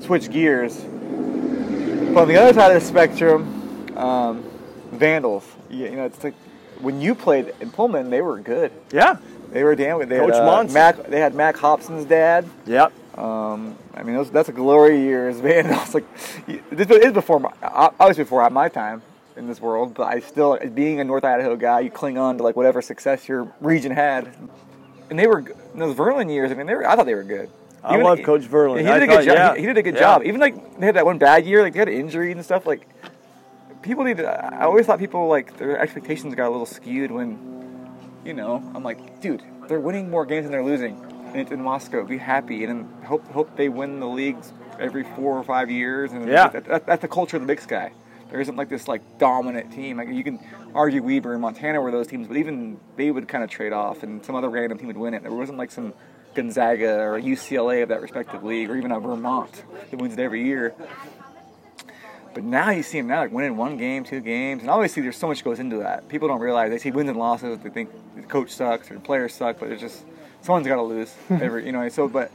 switch gears. But on the other side of the spectrum, um, Vandals. You, you know, it's like when you played in Pullman, they were good. Yeah. They were damn good. They Coach had, uh, Mac, they had Mac Hobson's dad. Yep. Um, I mean, those, that's a glory years, man. It's like you- this is before my, obviously before my time in this world, but I still, being a North Idaho guy, you cling on to like whatever success your region had, and they were in those Verlin years. I mean, they were, I thought they were good. I love Coach Verlin. He I did a thought- good job. yeah. He, he did a good Yeah. job. Even like they had that one bad year, like they had injuries and stuff. Like people need to. I always thought people like their expectations got a little skewed when, you know, I'm like, dude, they're winning more games than they're losing. It's in Moscow. Be happy and hope hope they win the leagues every four or five years. And Yeah. that, that- that's the culture of the Big Sky. There isn't like this like dominant team. Like you can argue Weber and Montana were those teams, but even they would kind of trade off, and some other random team would win it. There wasn't like some Gonzaga or UCLA of that respective league, or even a Vermont that wins it every year. But now you see them now like winning one game, two games, and obviously there's so much goes into that. People don't realize they see wins and losses. They think the coach sucks or the players suck, but it's just someone's got to lose every you know. So, but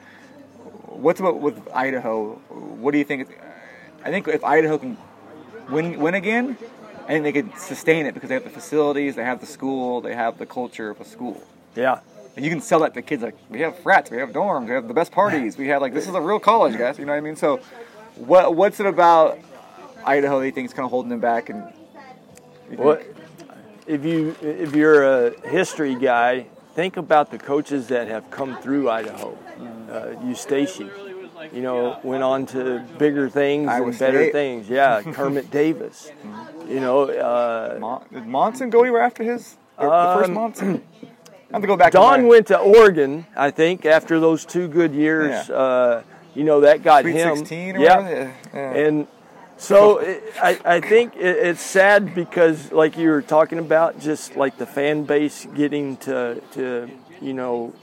what's about with Idaho? What do you think? I think if Idaho can win win again, I think they could sustain it because they have the facilities, they have the school, they have the culture of a school. Yeah. And you can sell that to kids like we have frats, we have dorms, we have the best parties, we have like this is a real college, guys. You know what I mean? So, what what's it about Idaho that you think is kind of holding them back? And What if you if you're a history guy, think about the coaches that have come through Idaho. Uh, Eustachy, you know, went on to bigger things Iowa and better State. things. Yeah, Kermit Davis. You know, uh, Mon- did Monson go anywhere after his the, the first Um, Monson? I have to go back. to Don my- went to Oregon, I think, after those two good years. Yeah. Uh, you know, that got Sweet him. 16 or yeah. whatever? Yeah. And so it, I, I think it, it's sad because, like you were talking about, just like the fan base getting to, to you know,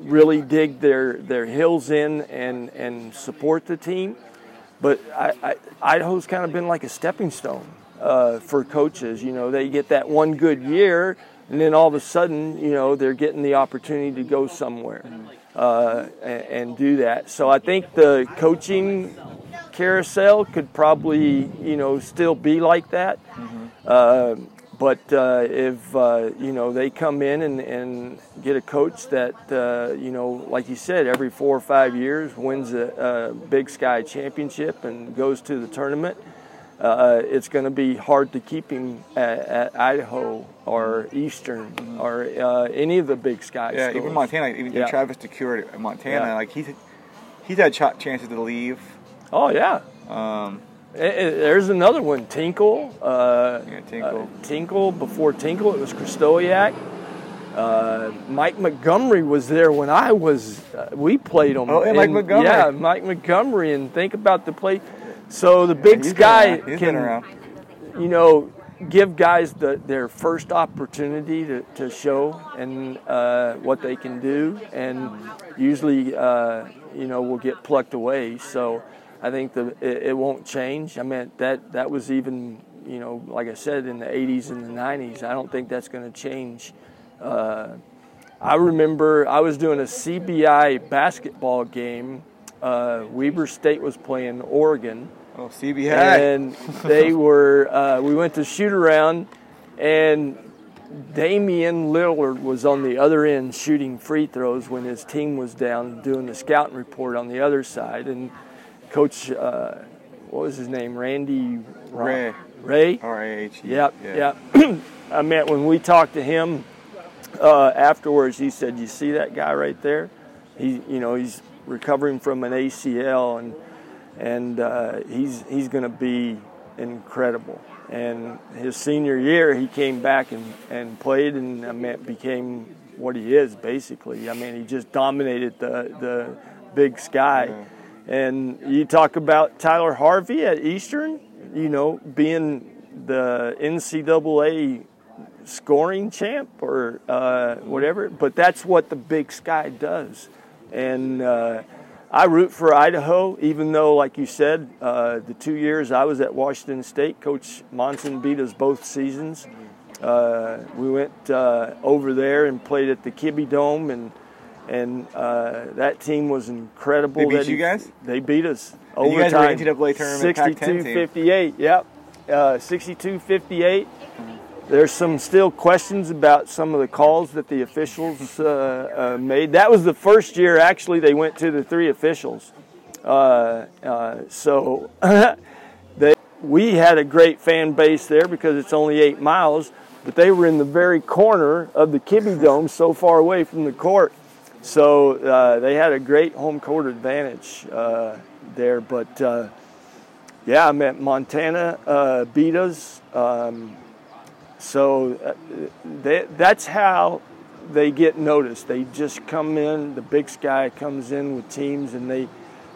really dig their, their heels in and, and support the team. But I, I, Idaho's kind of been like a stepping stone uh, for coaches. You know, they get that one good year, and then all of a sudden, you know, they're getting the opportunity to go somewhere uh, and, and do that. So I think the coaching carousel could probably, you know, still be like that. Uh, but uh, if uh, you know they come in and, and get a coach that uh, you know, like you said, every four or five years wins a, a Big Sky championship and goes to the tournament, uh, it's going to be hard to keep him at, at Idaho or Eastern or uh, any of the Big Sky. Yeah, schools. even Montana, even Yeah. Travis DeCuire at Montana, Yeah. like he's he's had ch- chances to leave. Oh yeah. Um, Eh, eh, There's another one, Tinkle. Uh, Yeah, Tinkle. uh, Tinkle. Before Tinkle, it was Krystkowiak. Uh, Mike Montgomery was there when I was. Uh, we played him. Oh, Mike And, Montgomery. Yeah, Mike Montgomery, and think about the play. So the Big he's Sky around. He's been can, you know, give guys the, their first opportunity to, to show and uh, what they can do, and usually, uh, you know, will get plucked away. So I think the it, it won't change. I mean, that that was even, you know, like I said, in the 80s and the 90s. I don't think that's going to change. Uh, I remember I was doing a CBI basketball game. Uh, Weber State was playing Oregon Oh, CBI. and they were uh, we went to shoot around and Damian Lillard was on the other end shooting free throws when his team was down doing the scouting report on the other side and coach uh, what was his name Randy Rahe. Ray R A H. E. Yep, Yeah. yep. I meant when we talked to him uh, afterwards, he said, "You see that guy right there? He, you know, he's recovering from an ACL, and and uh, he's he's going to be incredible." And his senior year, he came back and, and played, and I mean, became what he is basically. I mean, he just dominated the the Big Sky. And you talk about Tyler Harvey at Eastern, you know, being the NCAA scoring champ or uh, whatever, but that's what the Big Sky does. And uh, I root for Idaho, even though, like you said, uh, the two years I was at Washington State, Coach Monson beat us both seasons. Uh, we went uh, over there and played at the Kibbie Dome, and and uh, that team was incredible. They beat That you guys? They beat us. And you guys were overtime. NCAA tournament 62-58. Yep, uh, 62-58. There's some still questions about some of the calls that the officials uh, uh, made. That was the first year actually they went to the three officials. Uh, uh, so they, we had a great fan base there because it's only eight miles, but they were in the very corner of the Kibbie Dome, so far away from the court. So uh, they had a great home court advantage uh, there. But yeah, I mean, Montana beat us. Um, so uh, they, that's how they get noticed. They just come in, the Big Sky comes in with teams, and they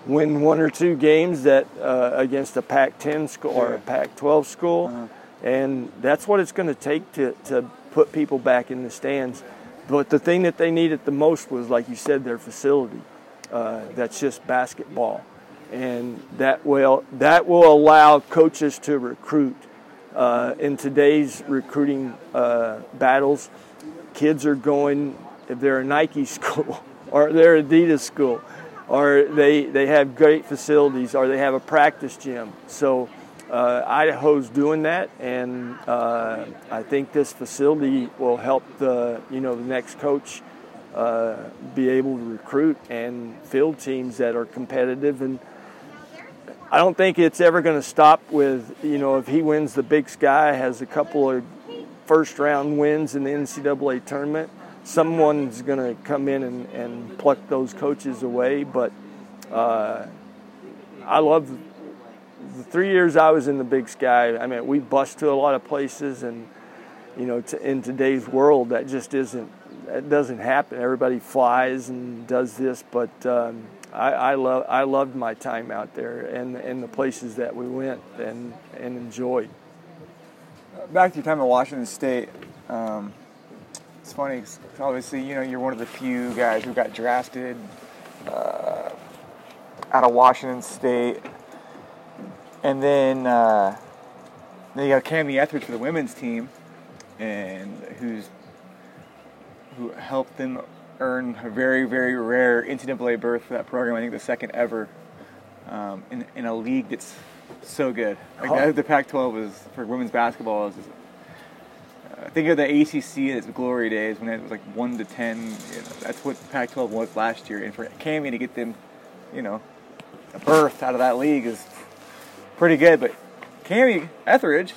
win one or two games that uh, against a Pac-10 school or a Pac-12 school, and that's what it's going to take to to put people back in the stands. But the thing that they needed the most was, like you said, their facility. Uh, that's just basketball, and that will that will allow coaches to recruit. Uh, in today's recruiting uh, battles, kids are going if they're a Nike school or they're Adidas school, or they they have great facilities or they have a practice gym. So uh, Idaho's doing that, and uh, I think this facility will help the you know the next coach uh, be able to recruit and field teams that are competitive and. I don't think it's ever going to stop with, you know, if he wins the Big Sky, has a couple of first round wins in the NCAA tournament, someone's going to come in and, and pluck those coaches away. But uh, I love the three years I was in the Big Sky. I mean, we bust to a lot of places, and, you know, to, in today's world, that just isn't, that doesn't happen. Everybody flies and does this, but. Um, I, I love I loved my time out there and and the places that we went and and enjoyed. Back to your time at Washington State. Um, it's funny, 'cause obviously, you know, you're one of the few guys who got drafted uh, out of Washington State. And then, uh, then you got Kamie Ethridge for the women's team, and who's who helped them earn a very, very rare NCAA berth for that program. I think the second ever um, in, in a league that's so good. Like Oh. the Pac-12 was for women's basketball. Is, uh, think of the ACC in its glory days when it was like one to ten. You know, that's what Pac-12 was last year. And for Kamie to get them, you know, a berth out of that league is pretty good. But Kamie Ethridge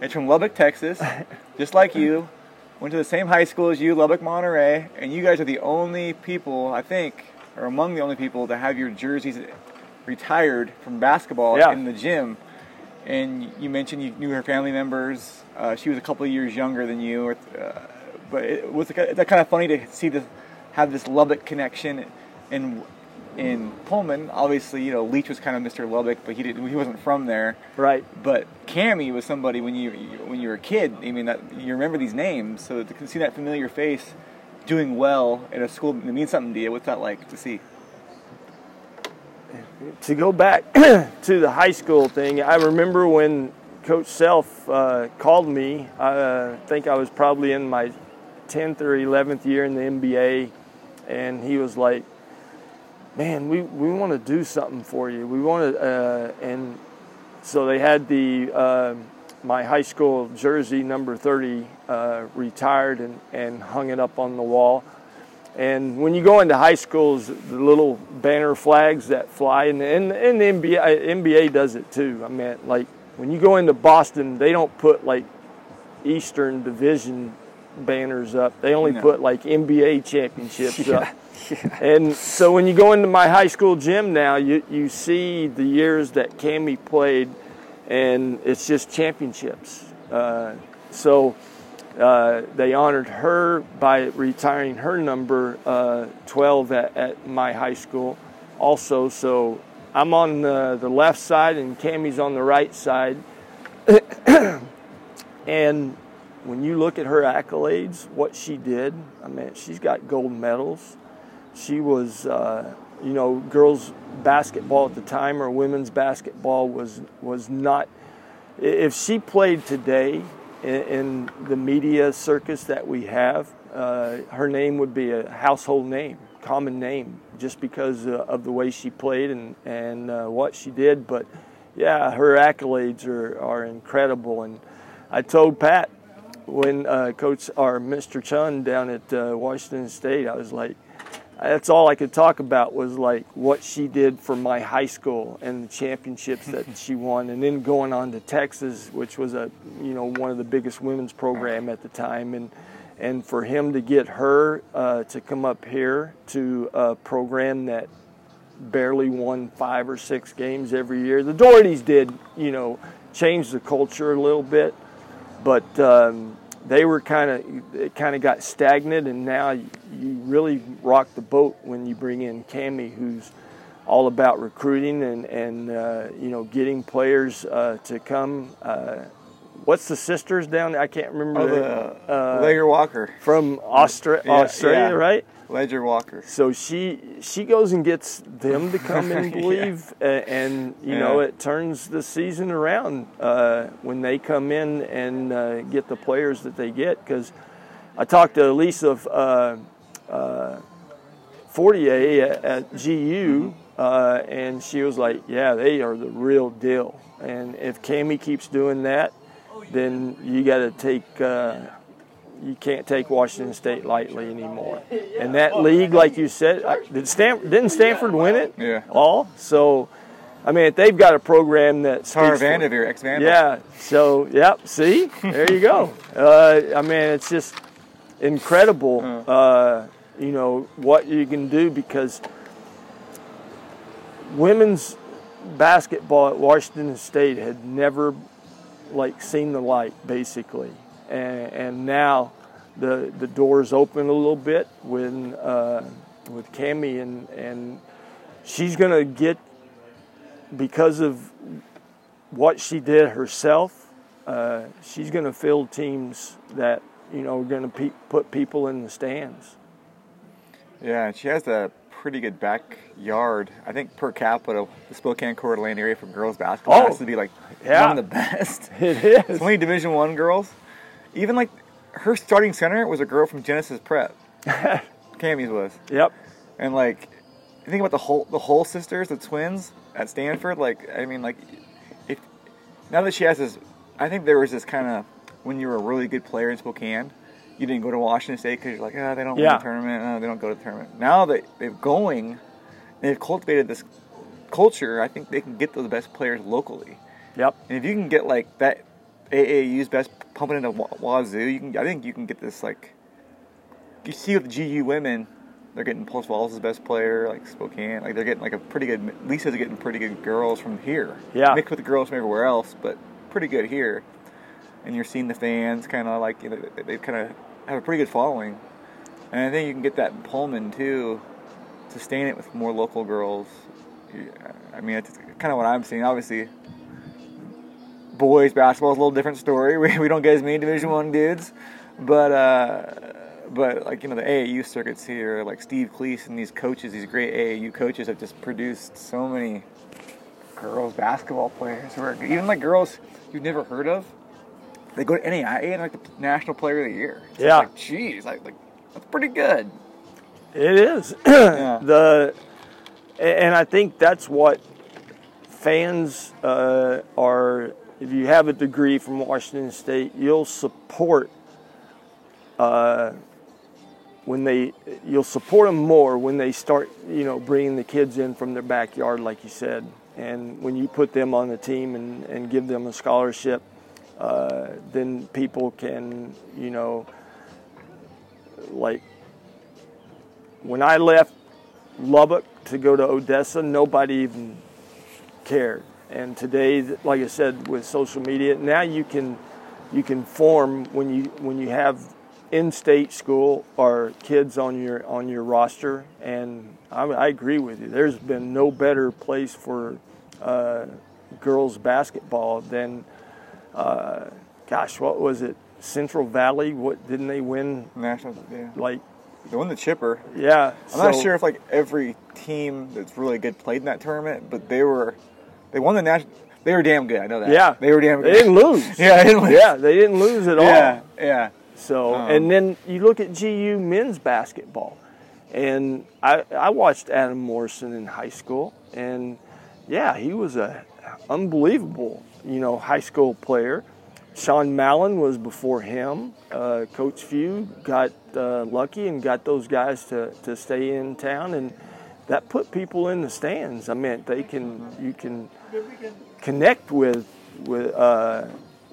it's from Lubbock, Texas, just like you. Went to the same high school as you, Lubbock, Monterey, and you guys are the only people, I think, or among the only people to have your jerseys retired from basketball Yeah. in the gym. And you mentioned you knew her family members. Uh, she was a couple of years younger than you, or, uh, but it was that kind of funny to see this, have this Lubbock connection. And in Pullman, obviously, you know, Leach was kind of Mr. Lubbock, but he didn't, he wasn't from there. Right. But Kamie was somebody when you when you were a kid. I mean, that you remember these names, so to see that familiar face doing well at a school that means something to you. What's that like to see? to go back to the high school thing, I remember when Coach Self uh, called me. I uh, think I was probably in my 10th or 11th year in the NBA, and he was like, "Man, we, we want to do something for you. We want to," uh, and so they had the uh, my high school jersey number 30 uh, retired and, and hung it up on the wall. And when you go into high schools, the little banner flags that fly, and, and, and the NBA, NBA does it too. I mean, like when you go into Boston, they don't put like Eastern Division banners up. They only No. put like NBA championships up. And so when you go into my high school gym now, you, you see the years that Kamie played, and it's just championships. Uh, so uh, they honored her by retiring her number uh, 12 at, at my high school also. So I'm on the, the left side and Kamie's on the right side. and when you look at her accolades, what she did, I mean, she's got gold medals. She was, uh, you know, girls basketball at the time or women's basketball was was not. If she played today in, in the media circus that we have, uh, her name would be a household name. common name just because uh, of the way she played and and uh, what she did. But yeah, her accolades are are incredible. And I told Pat when uh, Coach or Mr. Chun down at uh, Washington State, I was like, that's all I could talk about was like what she did for my high school and the championships that she won, and then going on to Texas, which was a you know one of the biggest women's program at the time, and and for him to get her uh, to come up here to a program that barely won five or six games every year. The Daughertys did, you know, change the culture a little bit, but um, they were kind of it kind of got stagnant, and now you, you really rock the boat when you bring in Kamie, who's all about recruiting and and uh, you know getting players uh, to come. What's the sisters down there? I can't remember. Oh, the uh, Leger-Walker. from Austra- Yeah, Australia, yeah. right? Leger-Walker. So she she goes and gets them to come and Yeah. believe, a- and you know it turns the season around uh, when they come in and uh, get the players that they get. Because I talked to Lisa uh, uh, Fortier at, at GU, uh, and she was like, "Yeah, they are the real deal." And if Kamie keeps doing that, then you got to take. Uh, you can't take Washington State lightly anymore. And that league, like you said, did Stanford, didn't Stanford win it? Yeah. All so, I mean, if they've got a program that Tara speaks for- Vanderveer, ex Vandal. yeah. So, yep. See, there you go. Uh, I mean, it's just incredible. Uh, you know what you can do because women's basketball at Washington State had never like seen the light, basically, and, and now the the doors open a little bit when uh, with Kamie and and she's gonna get because of what she did herself, uh, she's going to field teams that you know are to pe- put people in the stands. Yeah, and she has a pretty good backyard. I think per capita, the Spokane Coeur d'Alene area for girls basketball Oh, has to be like yeah. one of the best. It is. It's only Division One girls. Even like her starting center was a girl from Genesis Prep. Kamie's was, Yep. and like you think about the whole the whole sisters, the twins at Stanford. Like I mean, like if now that she has this, I think there was this kind of when you were a really good player in Spokane, you didn't go to Washington State because you're like, ah, they don't win the tournament. Oh, they don't go to the tournament. Now that they're going, they've cultivated this culture. I think they can get those best players locally. Yep. And if you can get like that AAU's best pumping into Wa- Wazoo, you can. I think you can get this like. You see with the GU women, they're getting Pulse Walls as best player, like Spokane. Like they're getting like a pretty good. Lisa's getting pretty good girls from here. Yeah. Mixed with the girls from everywhere else, but pretty good here. And you're seeing the fans kind of like you know they- they kind of have a pretty good following. And I think you can get that Pullman too, sustain it with more local girls. I mean, it's kind of what I'm seeing. Obviously, boys basketball is a little different story. We, we don't get as many Division One dudes, but uh, but like you know the AAU circuits here, like Steve Cleese and these coaches, these great AAU coaches have just produced so many girls basketball players who are even like girls you've never heard of. They go to NAIA and like the National Player of the Year. It's Yeah. like geez, like, like that's pretty good. It is. Yeah. the and I think that's what fans uh, are. If you have a degree from Washington State, you'll support. Uh, when they, you'll support them more when they start, you know, bringing the kids in from their backyard, like you said, and when you put them on the team and, and give them a scholarship, uh, then people can, you know, like when I left Lubbock to go to Odessa, nobody even cared. And today, like I said, with social media, now you can you can form when you when you have in-state school or kids on your on your roster. And I, I agree with you. There's been no better place for uh, girls basketball than, uh, gosh, what was it? Central Valley. What didn't they win? National, yeah. Like, They won the chipper. yeah. I'm not sure if like every team that's really good played in that tournament, but they were they won the national. They were damn good. I know that. Yeah, they were damn good. They didn't lose. yeah, they didn't lose. Yeah, they didn't lose at all. yeah, yeah. So, Um, and then you look at GU men's basketball. And I, I watched Adam Morrison in high school, and yeah, he was a unbelievable, you know, high school player. Sean Mallon was before him. Uh, Coach Few got uh, lucky and got those guys to, to stay in town, and that put people in the stands. I mean, they can you can connect with with uh,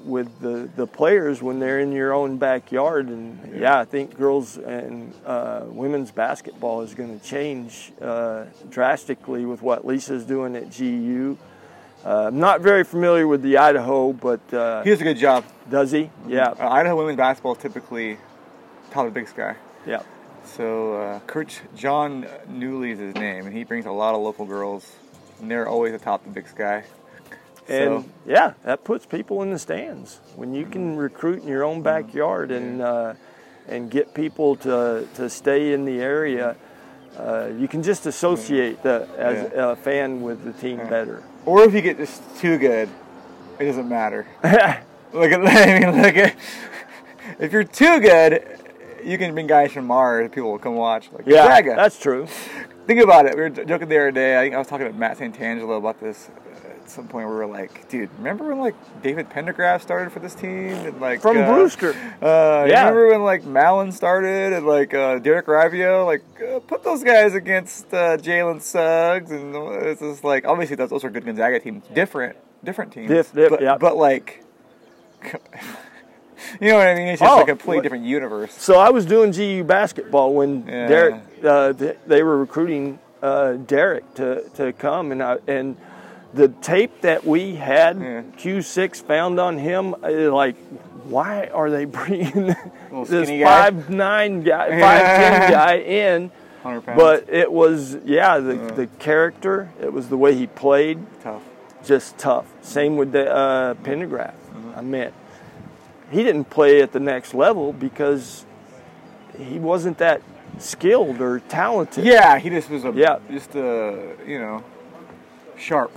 with the, the players when they're in your own backyard. And yeah, I think girls and uh, women's basketball is going to change uh, drastically with what Lisa's doing at GU. Uh, I'm not very familiar with the Idaho, but uh, He does a good job. does he? Yeah, Uh, Idaho women's basketball typically top of the big sky. yeah. So uh, Coach Jon Newlee is his name, and he brings a lot of local girls, and they're always atop the big sky. And So- yeah, that puts people in the stands when you can recruit in your own backyard and uh, and get people to to stay in the area. Uh, you can just associate the, as Yeah. a fan with the team better. Or if you get just too good, it doesn't matter. look at I mean, look at if you're too good, you can bring guys from Mars. People will come watch. Like yeah, that's true. Think about it. We were joking the other day. I think I was talking to Matt Santangelo about this. At some point, we were like, "Dude, remember when like David Pendergraft started for this team and like From uh, Brewster. Uh, you Yeah. remember when like Malin started and like uh, Derek Raivio? Like, uh, put those guys against uh, Jalen Suggs, and it's just like obviously those, those are good Gonzaga teams, different, different teams. Diff- diff- but, yeah. but like, you know what I mean? It's just Oh, like a completely what- different universe. So I was doing GU basketball when Yeah. Derek uh, they were recruiting uh, Derek to, to come and I, and the tape that we had Yeah. Q6 found on him uh, like why are they bringing this skinny guy? five nine guy five ten guy in but it was yeah the, the character it was the way he played tough. just tough. Same with the uh, Pendergraft. I mean, he didn't play at the next level because he wasn't that skilled or talented. Yeah, he just was a Yeah. just a you know sharp,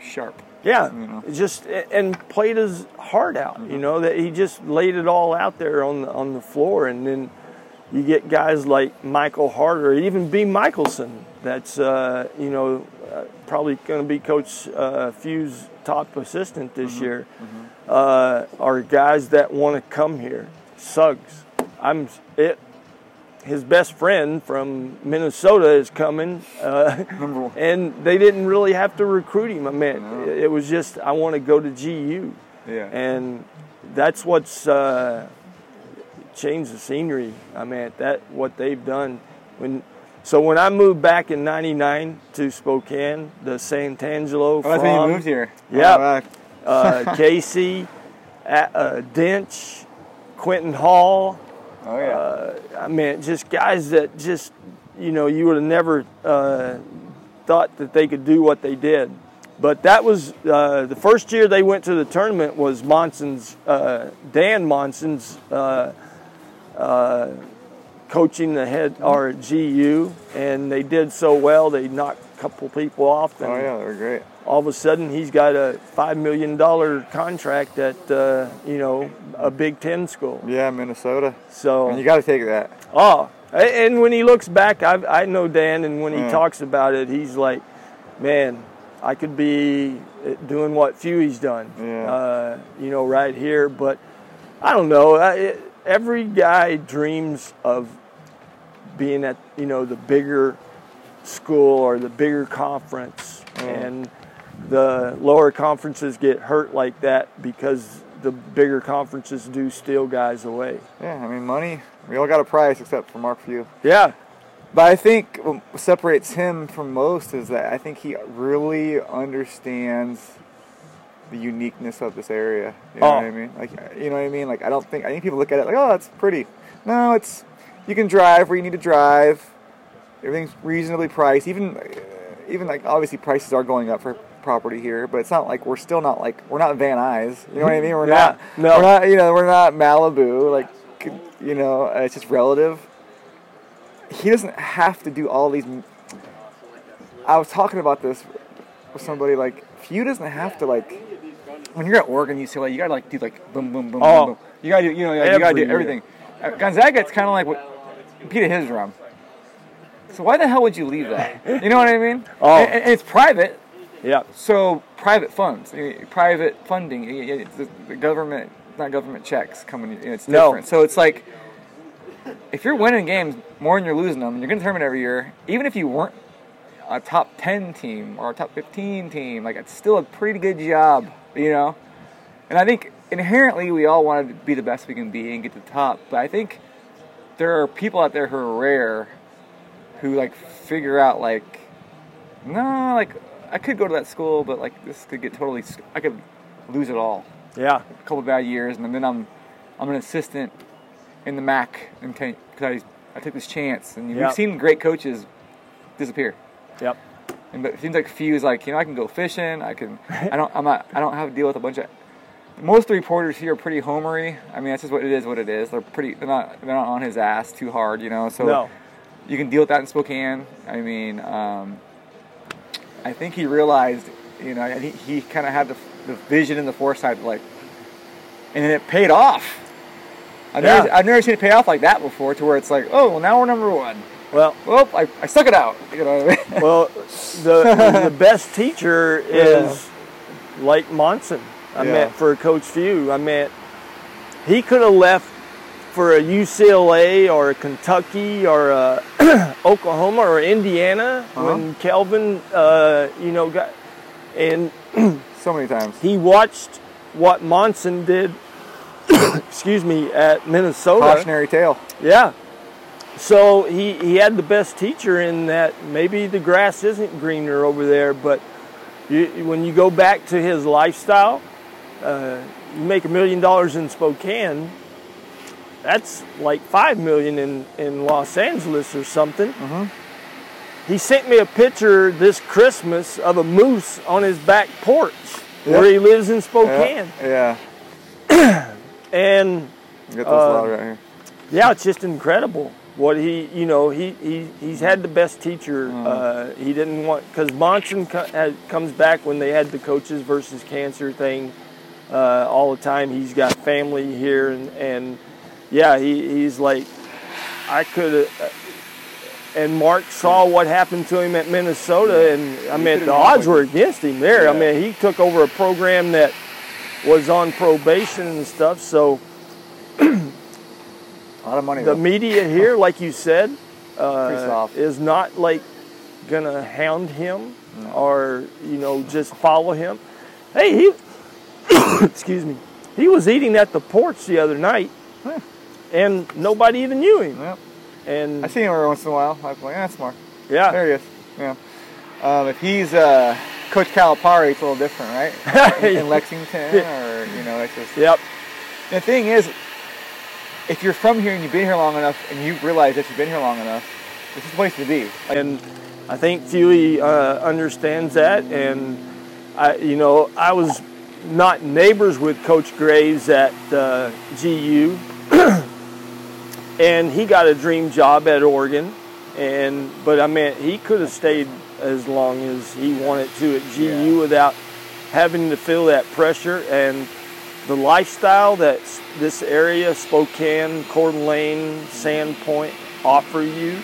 sharp. yeah. You know. Just and played his heart out. You know that he just laid it all out there on the on the floor, and then you get guys like Michael Hart or even B. Michelson. That's uh, you know uh, probably going to be Coach uh, Few's top assistant this year. Uh, are guys that want to come here. Suggs, I'm it. His best friend from Minnesota is coming, uh, and they didn't really have to recruit him. I mean, it was just I want to go to GU, Yeah. and that's what's uh, changed the scenery. I mean, that what they've done when. So when I moved back in '99 to Spokane, the Santangelo Oh, that's from when you moved here. Yeah. Oh, wow. uh, Casey, uh, Dench, Quentin Hall. Oh yeah. Uh, I mean, just guys that just, you know, you would have never uh, thought that they could do what they did. But that was uh, the first year they went to the tournament was Monson's, uh, Dan Monson's uh, uh, coaching the head or GU, and they did so well they knocked couple people off. Oh yeah, they were great. all of a sudden he's got a five million dollar contract at uh, you know a Big Ten school. Yeah, Minnesota. So And you got to take that. oh, and when he looks back, I I know Dan, and when he talks about it, he's like, man, I could be doing what Fewey's done. Yeah. Uh, you know, right here, but I don't know. I, it, every guy dreams of being at you know the bigger school or the bigger conference, oh. and the lower conferences get hurt like that because the bigger conferences do steal guys away. Yeah, I mean money. We all got a price except for Mark Few. Yeah, But I think what separates him from most is that I think he really understands the uniqueness of this area. You know Oh. what I mean? Like, you know what I mean? Like, I don't think I think people look at it like, oh, it's pretty. No, it's you can drive where you need to drive. Everything's reasonably priced. Even, uh, even like obviously prices are going up for property here, but it's not like we're still not like we're not Van Nuys. You know what I mean? We're Yeah, not. no. We're not. You know, we're not Malibu. Like, you know, uh, it's just relative he doesn't have to do all these. I was talking about this with somebody like Few doesn't have to like. When you're at Oregon, you say like you gotta like do like boom boom boom Oh. boom boom. You gotta do you know like, you gotta do everything. At Gonzaga, it's kind of like what Peter his drum. So why the hell would you leave that? You know what I mean? Oh. And, and it's private, Yeah. so private funds, eh, private funding. eh, eh, The, government, not government checks coming. in, It's No. different. So it's like if you're winning games more than you're losing them, and you're going to tournament every year, even if you weren't a top 10 team or a top 15 team, like it's still a pretty good job, you know? And I think inherently we all want to be the best we can be and get to the top, but I think there are people out there who are rare who like figure out like, no, like I could go to that school, but like this could get totally, I could lose it all Yeah. a couple bad years, and then I'm I'm an assistant in the MAC and because I, I took this chance, and Yep. we've seen great coaches disappear. Yep. And but it seems like Few is like you know I can go fishing, I can I don't I'm not I don't have to deal with a bunch of most of the reporters here are pretty homery. I mean that's just what it is. What it is. They're pretty. They're not. They're not on his ass too hard. You know. So No. You can deal with that in Spokane. I mean, um, I think he realized, you know, I think he kind of had the, the vision and the foresight, like, and then it paid off. I've, Yeah. never, I've never seen it pay off like that before, to where it's like, oh, well, now we're number one. Well, Well, I, I stuck it out. You know what I mean? well, the the best teacher is like Monson. I Yeah. meant for Coach Few. I meant he could have left for a UCLA or a Kentucky or a Oklahoma or Indiana Uh-huh. when Kelvin, uh, you know, got and so many times. he watched what Monson did. excuse me, at Minnesota. Cautionary tale. Yeah. So he, he had the best teacher in that maybe the grass isn't greener over there, but you, when you go back to his lifestyle, uh, you make a million dollars in Spokane, that's like five million in, in Los Angeles or something. He sent me a picture this Christmas of a moose on his back porch where he lives in Spokane. Yeah. And Get those Uh, right here. yeah, it's just incredible what he, you know, he, he he's had the best teacher. Mm. Uh, he didn't want because Monson co- had, comes back when they had the coaches versus cancer thing uh, all the time. He's got family here, and and yeah, he, he's like, I could. Uh, and Mark saw what happened to him at Minnesota, and I mean the odds were against him there. I mean he took over a program that was on probation and stuff, so. A lot of money. the though. media here, like you said, uh, is not like gonna hound him or you know just follow him. Hey, he excuse me, he was eating at the porch the other night, Huh. And nobody even knew him. Yep. And I see him every once in a while. I'm like, that's Mark. yeah, There he is. Yeah. Um, if he's uh, Coach Calipari, it's a little different, right? in, in Lexington, or you know, it's just. yep, The thing is, if you're from here and you've been here long enough, and you realize that you've been here long enough, this is the place to be. Like, and I think Fewy uh, understands that. And I, you know, I was not neighbors with Coach Graves at uh, GU, and he got a dream job at Oregon. And but I mean, he could have stayed as long as he wanted to at GU Yeah. without having to feel that pressure and the lifestyle that this area, Spokane, Coeur d'Alene, Sandpoint, offer you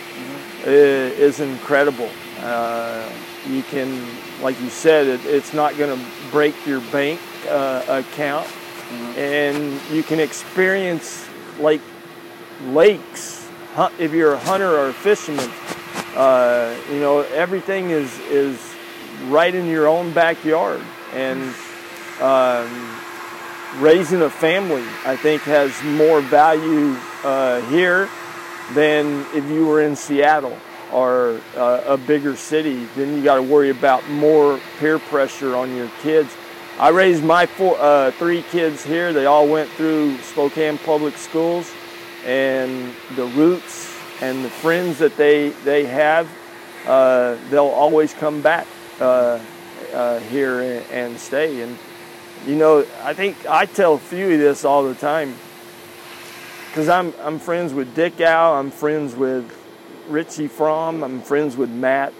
i- is incredible. Uh, you can, like you said, it, it's not going to break your bank uh, account, and you can experience like lakes. If you're a hunter or a fisherman, uh, you know everything is is right in your own backyard, and um, raising a family, I think, has more value uh, here than if you were in Seattle or uh, a bigger city. Then you got to worry about more peer pressure on your kids. I raised my four, uh, three kids here. They all went through Spokane Public Schools, and the roots and the friends that they they have, uh, they'll always come back uh, uh, here and, and stay. And you know, I think I tell Fewy this all the time because I'm I'm friends with Dickau, I'm friends with Richie Frahm, I'm friends with Matt,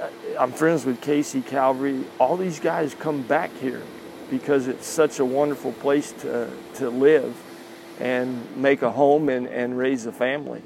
uh, I'm friends with Casey Calvary. All these guys come back here because it's such a wonderful place to to live and make a home and, and raise a family.